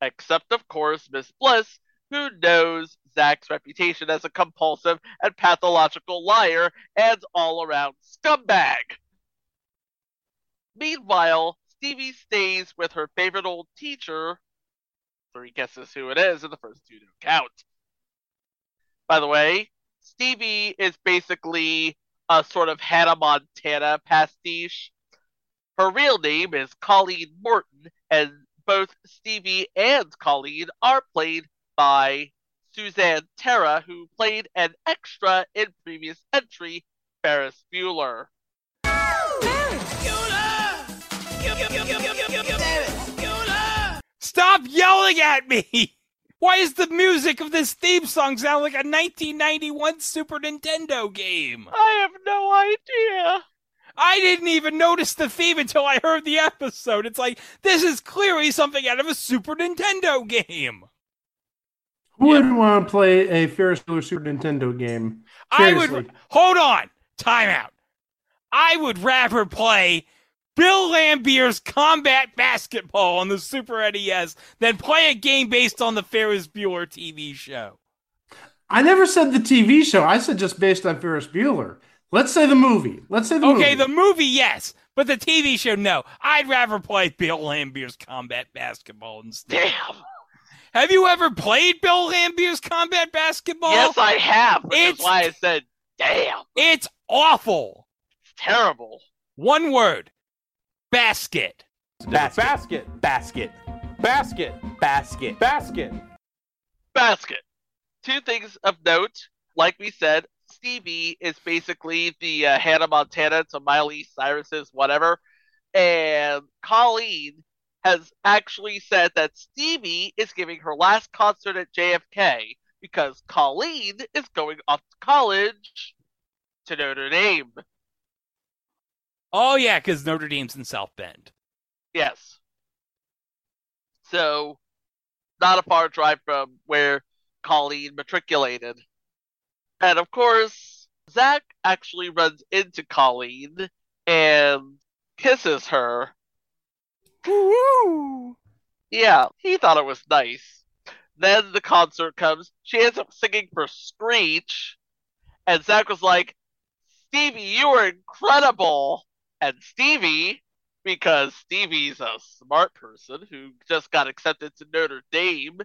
except, of course, Miss Bliss, who knows Zach's reputation as a compulsive and pathological liar and all around scumbag. Meanwhile, Stevie stays with her favorite old teacher. Three guesses who it is, and the first two don't count. By the way, Stevie is basically a sort of Hannah Montana pastiche. Her real name is Colleen Morton, and both Stevie and Colleen are played by Suzanne Terra, who played an extra in previous entry, Ferris Bueller. Stop yelling at me! Why is the music of this theme song sound like a 1991 Super Nintendo game? I have no idea. I didn't even notice the theme until I heard the episode. It's like, this is clearly something out of a Super Nintendo game. Who wouldn't want to play a Ferris Bueller Super Nintendo game? I Seriously. would hold on. Time out. I would rather play Bill Laimbeer's Combat Basketball on the Super NES than play a game based on the Ferris Bueller TV show. I never said the TV show. I said just based on Ferris Bueller. Let's say the movie. Let's say the okay, movie. Okay, the movie, yes, but the TV show, no. I'd rather play Bill Laimbeer's Combat Basketball instead. Damn. Have you ever played Bill Laimbeer's Combat Basketball? Yes, I have. Which It's- why I said, damn. It's awful. It's terrible. One word basket. Basket. Basket. Basket. Basket. Basket. Basket. Basket. Two things of note. Like we said, Stevie is basically the uh, Hannah Montana to Miley Cyrus's whatever. And Colleen has actually said that Stevie is giving her last concert at JFK because Colleen is going off to college to Notre Dame. Oh, yeah, because Notre Dame's in South Bend. Yes. So, not a far drive from where Colleen matriculated. And of course, Zach actually runs into Colleen and kisses her. Woo! Yeah, he thought it was nice. Then the concert comes. She ends up singing for Screech. And Zach was like, Stevie, you were incredible. And Stevie, because Stevie's a smart person who just got accepted to Notre Dame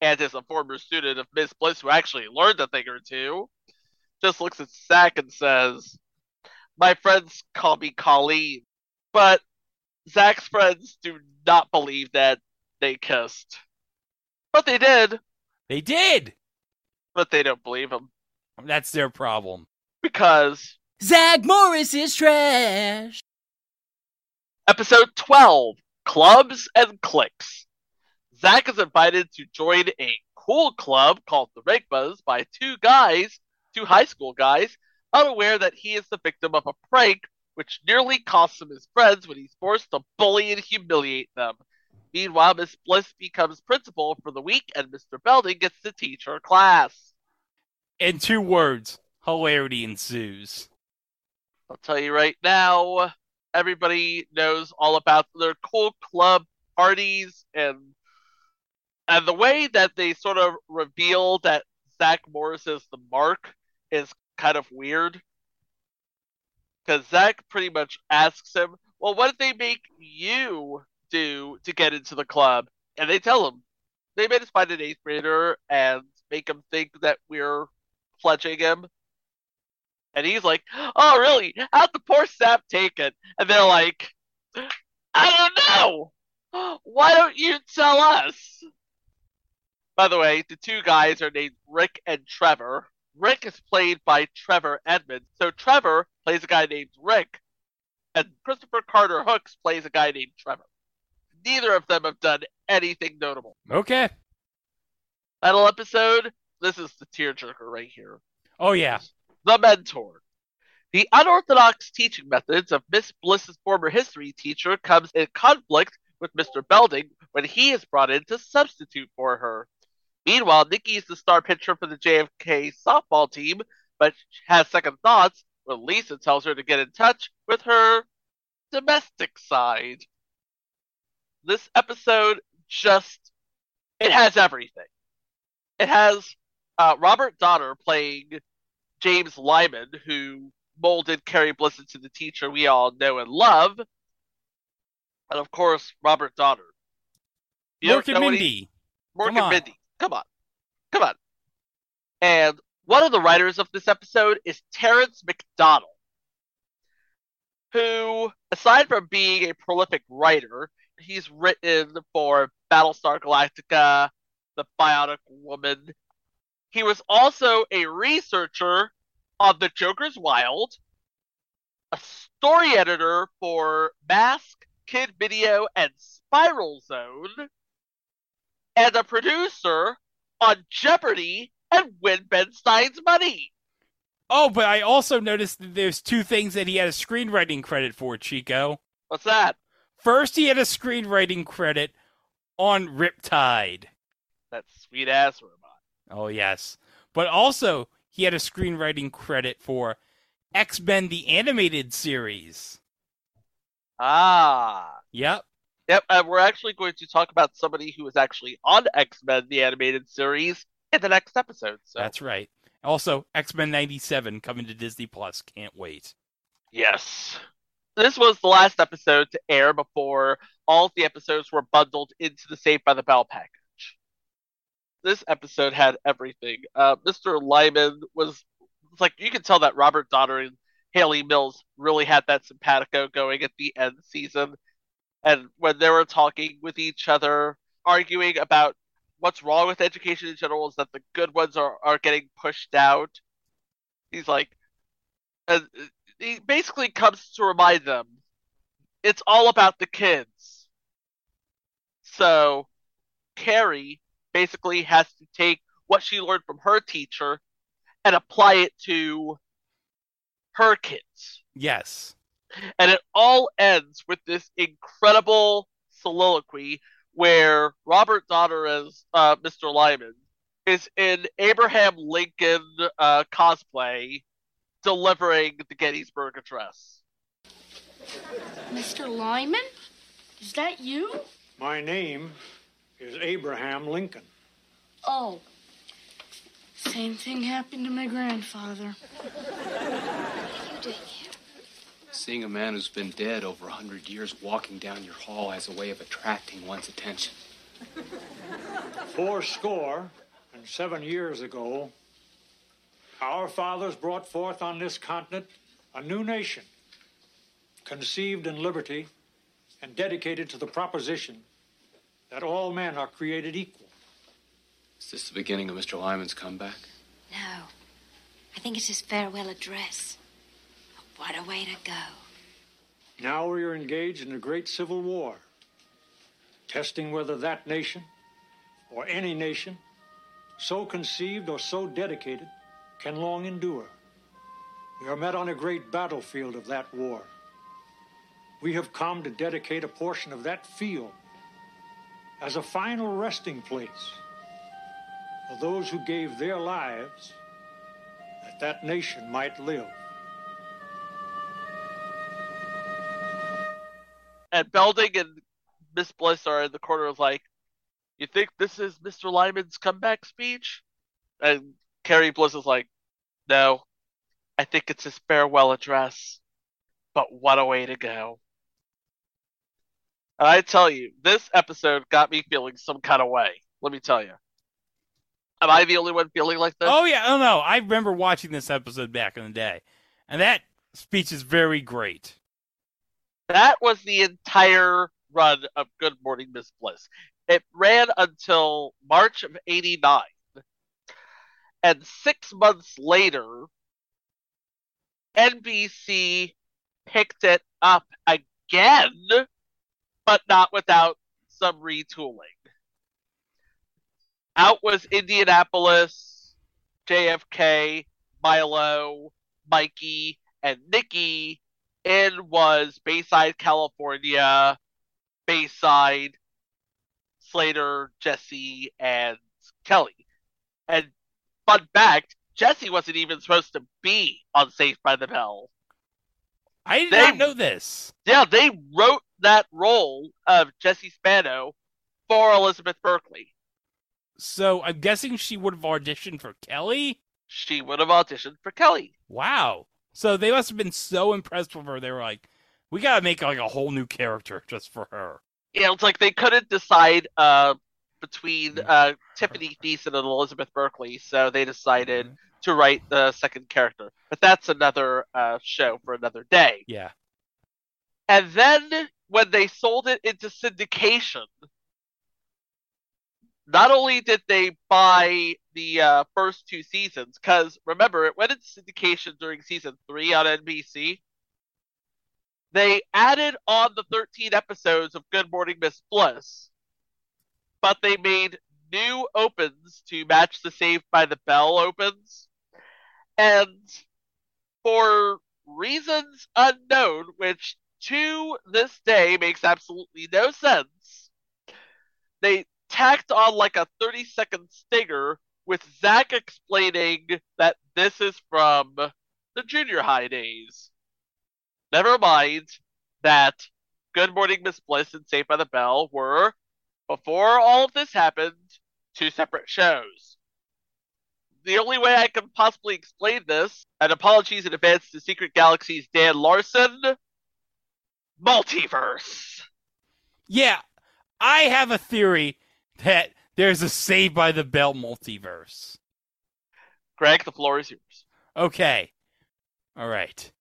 and is a former student of Miss Bliss who actually learned a thing or two, just looks at Zach and says, My friends call me Colleen. But Zach's friends do not believe that they kissed. But they did. They did. But they don't believe him. That's their problem. Because Zach Morris is trash. Episode 12 Clubs and Cliques. Zach is invited to join a cool club called the Rigmas by two guys, two high school guys, unaware that he is the victim of a prank which nearly costs him his friends when he's forced to bully and humiliate them. Meanwhile, Miss Bliss becomes principal for the week and Mr. Belding gets to teach her class. In two words, hilarity ensues. I'll tell you right now, everybody knows all about their cool club parties and and the way that they sort of reveal that Zach Morris is the mark is kind of weird. Because Zach pretty much asks him, Well, what did they make you do to get into the club? And they tell him they made us find an eighth grader and make him think that we're pledging him. And he's like, Oh, really? How'd the poor sap take it? And they're like, I don't know. Why don't you tell us? By the way, the two guys are named Rick and Trevor. Rick is played by Trevor Edmonds. So Trevor plays a guy named Rick, and Christopher Carter Hooks plays a guy named Trevor. Neither of them have done anything notable. Okay. Final episode. This is the tearjerker right here. Oh yeah. The Mentor. The unorthodox teaching methods of Miss Bliss's former history teacher comes in conflict with Mr. Belding when he is brought in to substitute for her. Meanwhile, Nikki is the star pitcher for the JFK softball team, but has second thoughts when Lisa tells her to get in touch with her domestic side. This episode just it has everything. It has uh, Robert Donner playing James Lyman, who molded Carrie Bliss into the teacher we all know and love. And of course, Robert Donner. You Mork and Mindy. Mork Come and on. Mindy. Come on. Come on. And one of the writers of this episode is Terrence McDonnell, who, aside from being a prolific writer, he's written for Battlestar Galactica, The Bionic Woman. He was also a researcher on The Joker's Wild, a story editor for Mask, Kid Video, and Spiral Zone, and a producer on Jeopardy and Win Ben Stein's Money. Oh, but I also noticed that there's two things that he had a screenwriting credit for, Chico. What's that? First, he had a screenwriting credit on Riptide. That sweet ass. Oh, yes. But also, he had a screenwriting credit for X Men the Animated Series. Ah. Yep. Yep, and we're actually going to talk about somebody who was actually on X Men the animated series in the next episode. So That's right. Also, X Men 97 coming to Disney Plus. Can't wait. Yes. This was the last episode to air before all of the episodes were bundled into the Saved by the Bell package. This episode had everything. Uh, Mr. Lyman was like you can tell that Robert Donner and Hayley Mills really had that simpatico going at the end season. And when they were talking with each other, arguing about what's wrong with education in general is that the good ones are, are getting pushed out. He's like, and he basically comes to remind them it's all about the kids. So Carrie basically has to take what she learned from her teacher and apply it to her kids. Yes. And it all ends with this incredible soliloquy where Robert Donner as uh, Mr. Lyman is in Abraham Lincoln uh, cosplay delivering the Gettysburg Address. Mr. Lyman? Is that you? My name is Abraham Lincoln. Oh. Same thing happened to my grandfather. Seeing a man who's been dead over a hundred years walking down your hall has a way of attracting one's attention. Four score and seven years ago, our fathers brought forth on this continent a new nation, conceived in liberty and dedicated to the proposition that all men are created equal. Is this the beginning of Mr. Lyman's comeback? No. I think it's his farewell address. What a way to go. Now we are engaged in a great civil war, testing whether that nation, or any nation, so conceived or so dedicated, can long endure. We are met on a great battlefield of that war. We have come to dedicate a portion of that field as a final resting place for those who gave their lives that that nation might live. And Belding and Miss Bliss are in the corner of like, you think this is Mr. Lyman's comeback speech? And Carrie Bliss is like, no, I think it's his farewell address. But what a way to go. And I tell you, this episode got me feeling some kind of way. Let me tell you. Am I the only one feeling like this? Oh yeah, oh no, I remember watching this episode back in the day, and that speech is very great. That was the entire run of Good Morning Miss Bliss. it ran until March of 89. And six months later, NBC picked it up again, but not without some retooling. Out was Indianapolis, JFK, Milo, Mikey, and Nikki. In was Bayside, California, Bayside, Slater, Jesse, and Kelly. And fun fact, Jesse wasn't even supposed to be on Saved by the Bell. I did They- not know this. Yeah, they wrote that role of Jesse Spano for Elizabeth Berkley. So I'm guessing she would have auditioned for Kelly. She would have auditioned for Kelly. Wow. So they must have been so impressed with her. They were like, "We gotta make like a whole new character just for her." Yeah, it's like they couldn't decide uh, between Mm-hmm. uh, Tiffany Thiessen and Elizabeth Berkley, so they decided Mm-hmm. to write the second character. But that's another uh, show for another day. Yeah. And then when they sold it into syndication, not only did they buy the uh, first two seasons, because remember, it went into syndication during season three on NBC. They added on the 13 episodes of Good Morning Miss Bliss, but they made new opens to match the Saved by the Bell opens. And for reasons unknown, which to this day makes absolutely no sense, they tacked on like a 30 second stinger with Zach explaining that this is from the junior high days. Never mind that Good Morning Miss Bliss and Saved by the Bell were, before all of this happened, two separate shows. The only way I can possibly explain this, and apologies in advance to Secret Galaxy's Dan Larson, multiverse. Yeah, I have a theory that there's a Saved by the Bell multiverse. Greg, the floor is yours. Okay. All right.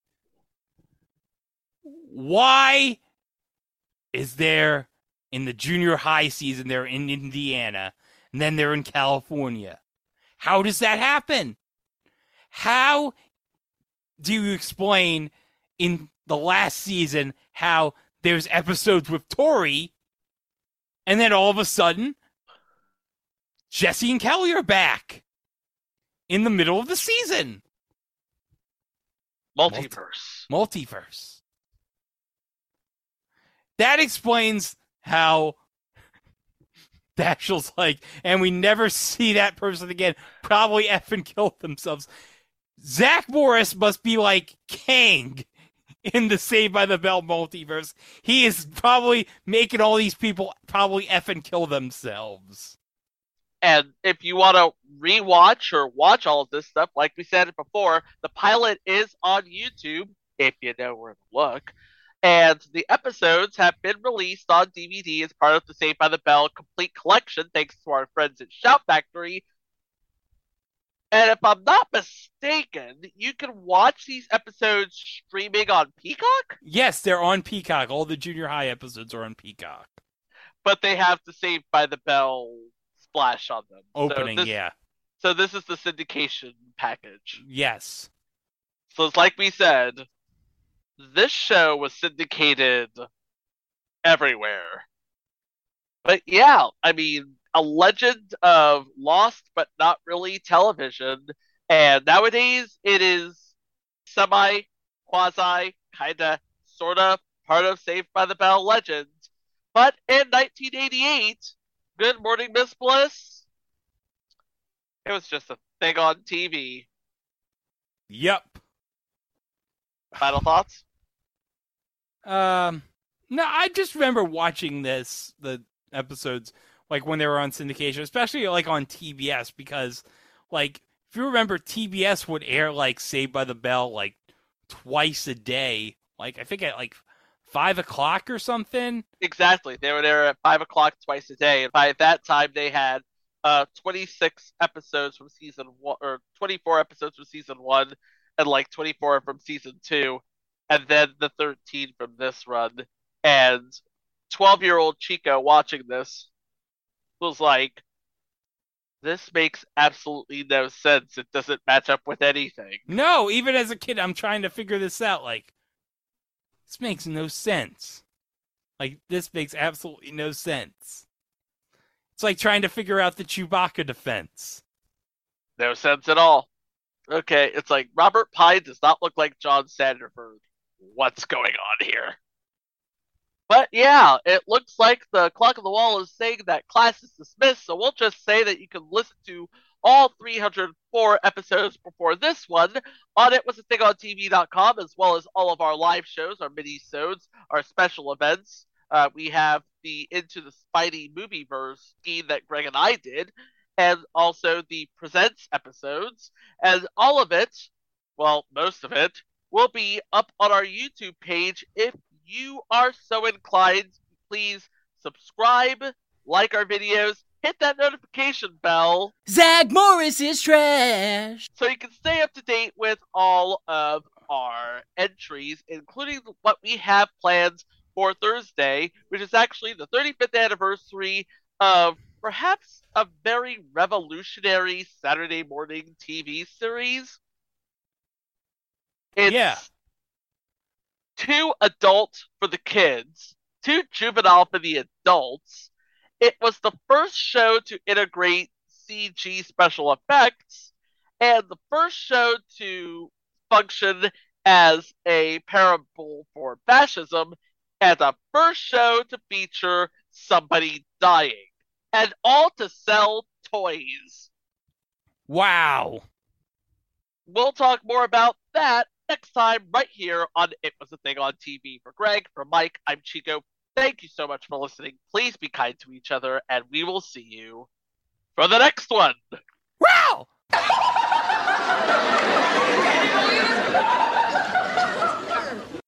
Why is there in the junior high season they're in Indiana and then they're in California? How does that happen? How do you explain in the last season how there's episodes with Tori and then all of a sudden Jesse and Kelly are back in the middle of the season? Multiverse. Multiverse. That explains how Dashiell's like, and we never see that person again. Probably effing killed themselves. Zach Morris must be like Kang in the Saved by the Bell multiverse. He is probably making all these people probably effing kill themselves. And if you want to rewatch or watch all of this stuff, like we said before, the pilot is on YouTube if you know where to look. And the episodes have been released on DVD as part of the Saved by the Bell complete collection, thanks to our friends at Shout Factory. And if I'm not mistaken, you can watch these episodes streaming on Peacock, Yes, they're on Peacock. All the junior high episodes are on Peacock. but they have the Saved by the Bell splash on them. So Opening, this- yeah. So this is the syndication package. Yes. So it's like we said, this show was syndicated everywhere. But yeah, I mean, a legend of lost but not really television. And nowadays it is semi, quasi, kinda, sorta part of Saved by the Bell legend. But in 1988, Good Morning Miss Bliss, it was just a thing on TV. Yep. Final thoughts? Um, no, I just remember watching this the episodes like when they were on syndication, especially like on TBS, because like if you remember, TBS would air like Saved by the Bell like twice a day, like I think at like five o'clock or something. Exactly. They were there at five o'clock twice a day, and by that time they had uh 26 episodes from season one, or 24 episodes from season one, and like 24 from season two, and then the 13 from this run. And 12 year old Chico watching this was like, this makes absolutely no sense. It doesn't match up with anything. No, even as a kid, I'm trying to figure this out. Like, this makes no sense. Like, this makes absolutely no sense. It's like trying to figure out the Chewbacca defense. No sense at all. Okay, it's like Robert Pine does not look like John Sanderford. What's going on here? But yeah, it looks like the clock on the wall is saying that class is dismissed, so we'll just say that you can listen to all 304 episodes before this one on it was a thing on TV.com, as well as all of our live shows, our mini-sodes, our special events. Uh, we have the Into the Spidey movie verse scheme that Greg and I did, and also the Presents episodes, and all of it, well, most of it, will be up on our YouTube page if you are so inclined. Please subscribe, like our videos, hit that notification bell Zach Morris is trash. so you can stay up to date with all of our entries, including what we have planned for Thursday, which is actually the 35th anniversary of perhaps a very revolutionary Saturday morning TV series. It's Yeah. Too adult for the kids, too juvenile for the adults. It was the first show to integrate CG special effects and the first show to function as a parable for fascism and the first show to feature somebody dying and all to sell toys. Wow. We'll talk more about that next time right here on It Was a Thing on TV. For Greg, for Mike, I'm Chico. Thank you so much for listening. Please be kind to each other, and we will see you for the next one. Wow!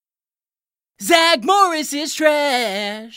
Zach Morris is trash.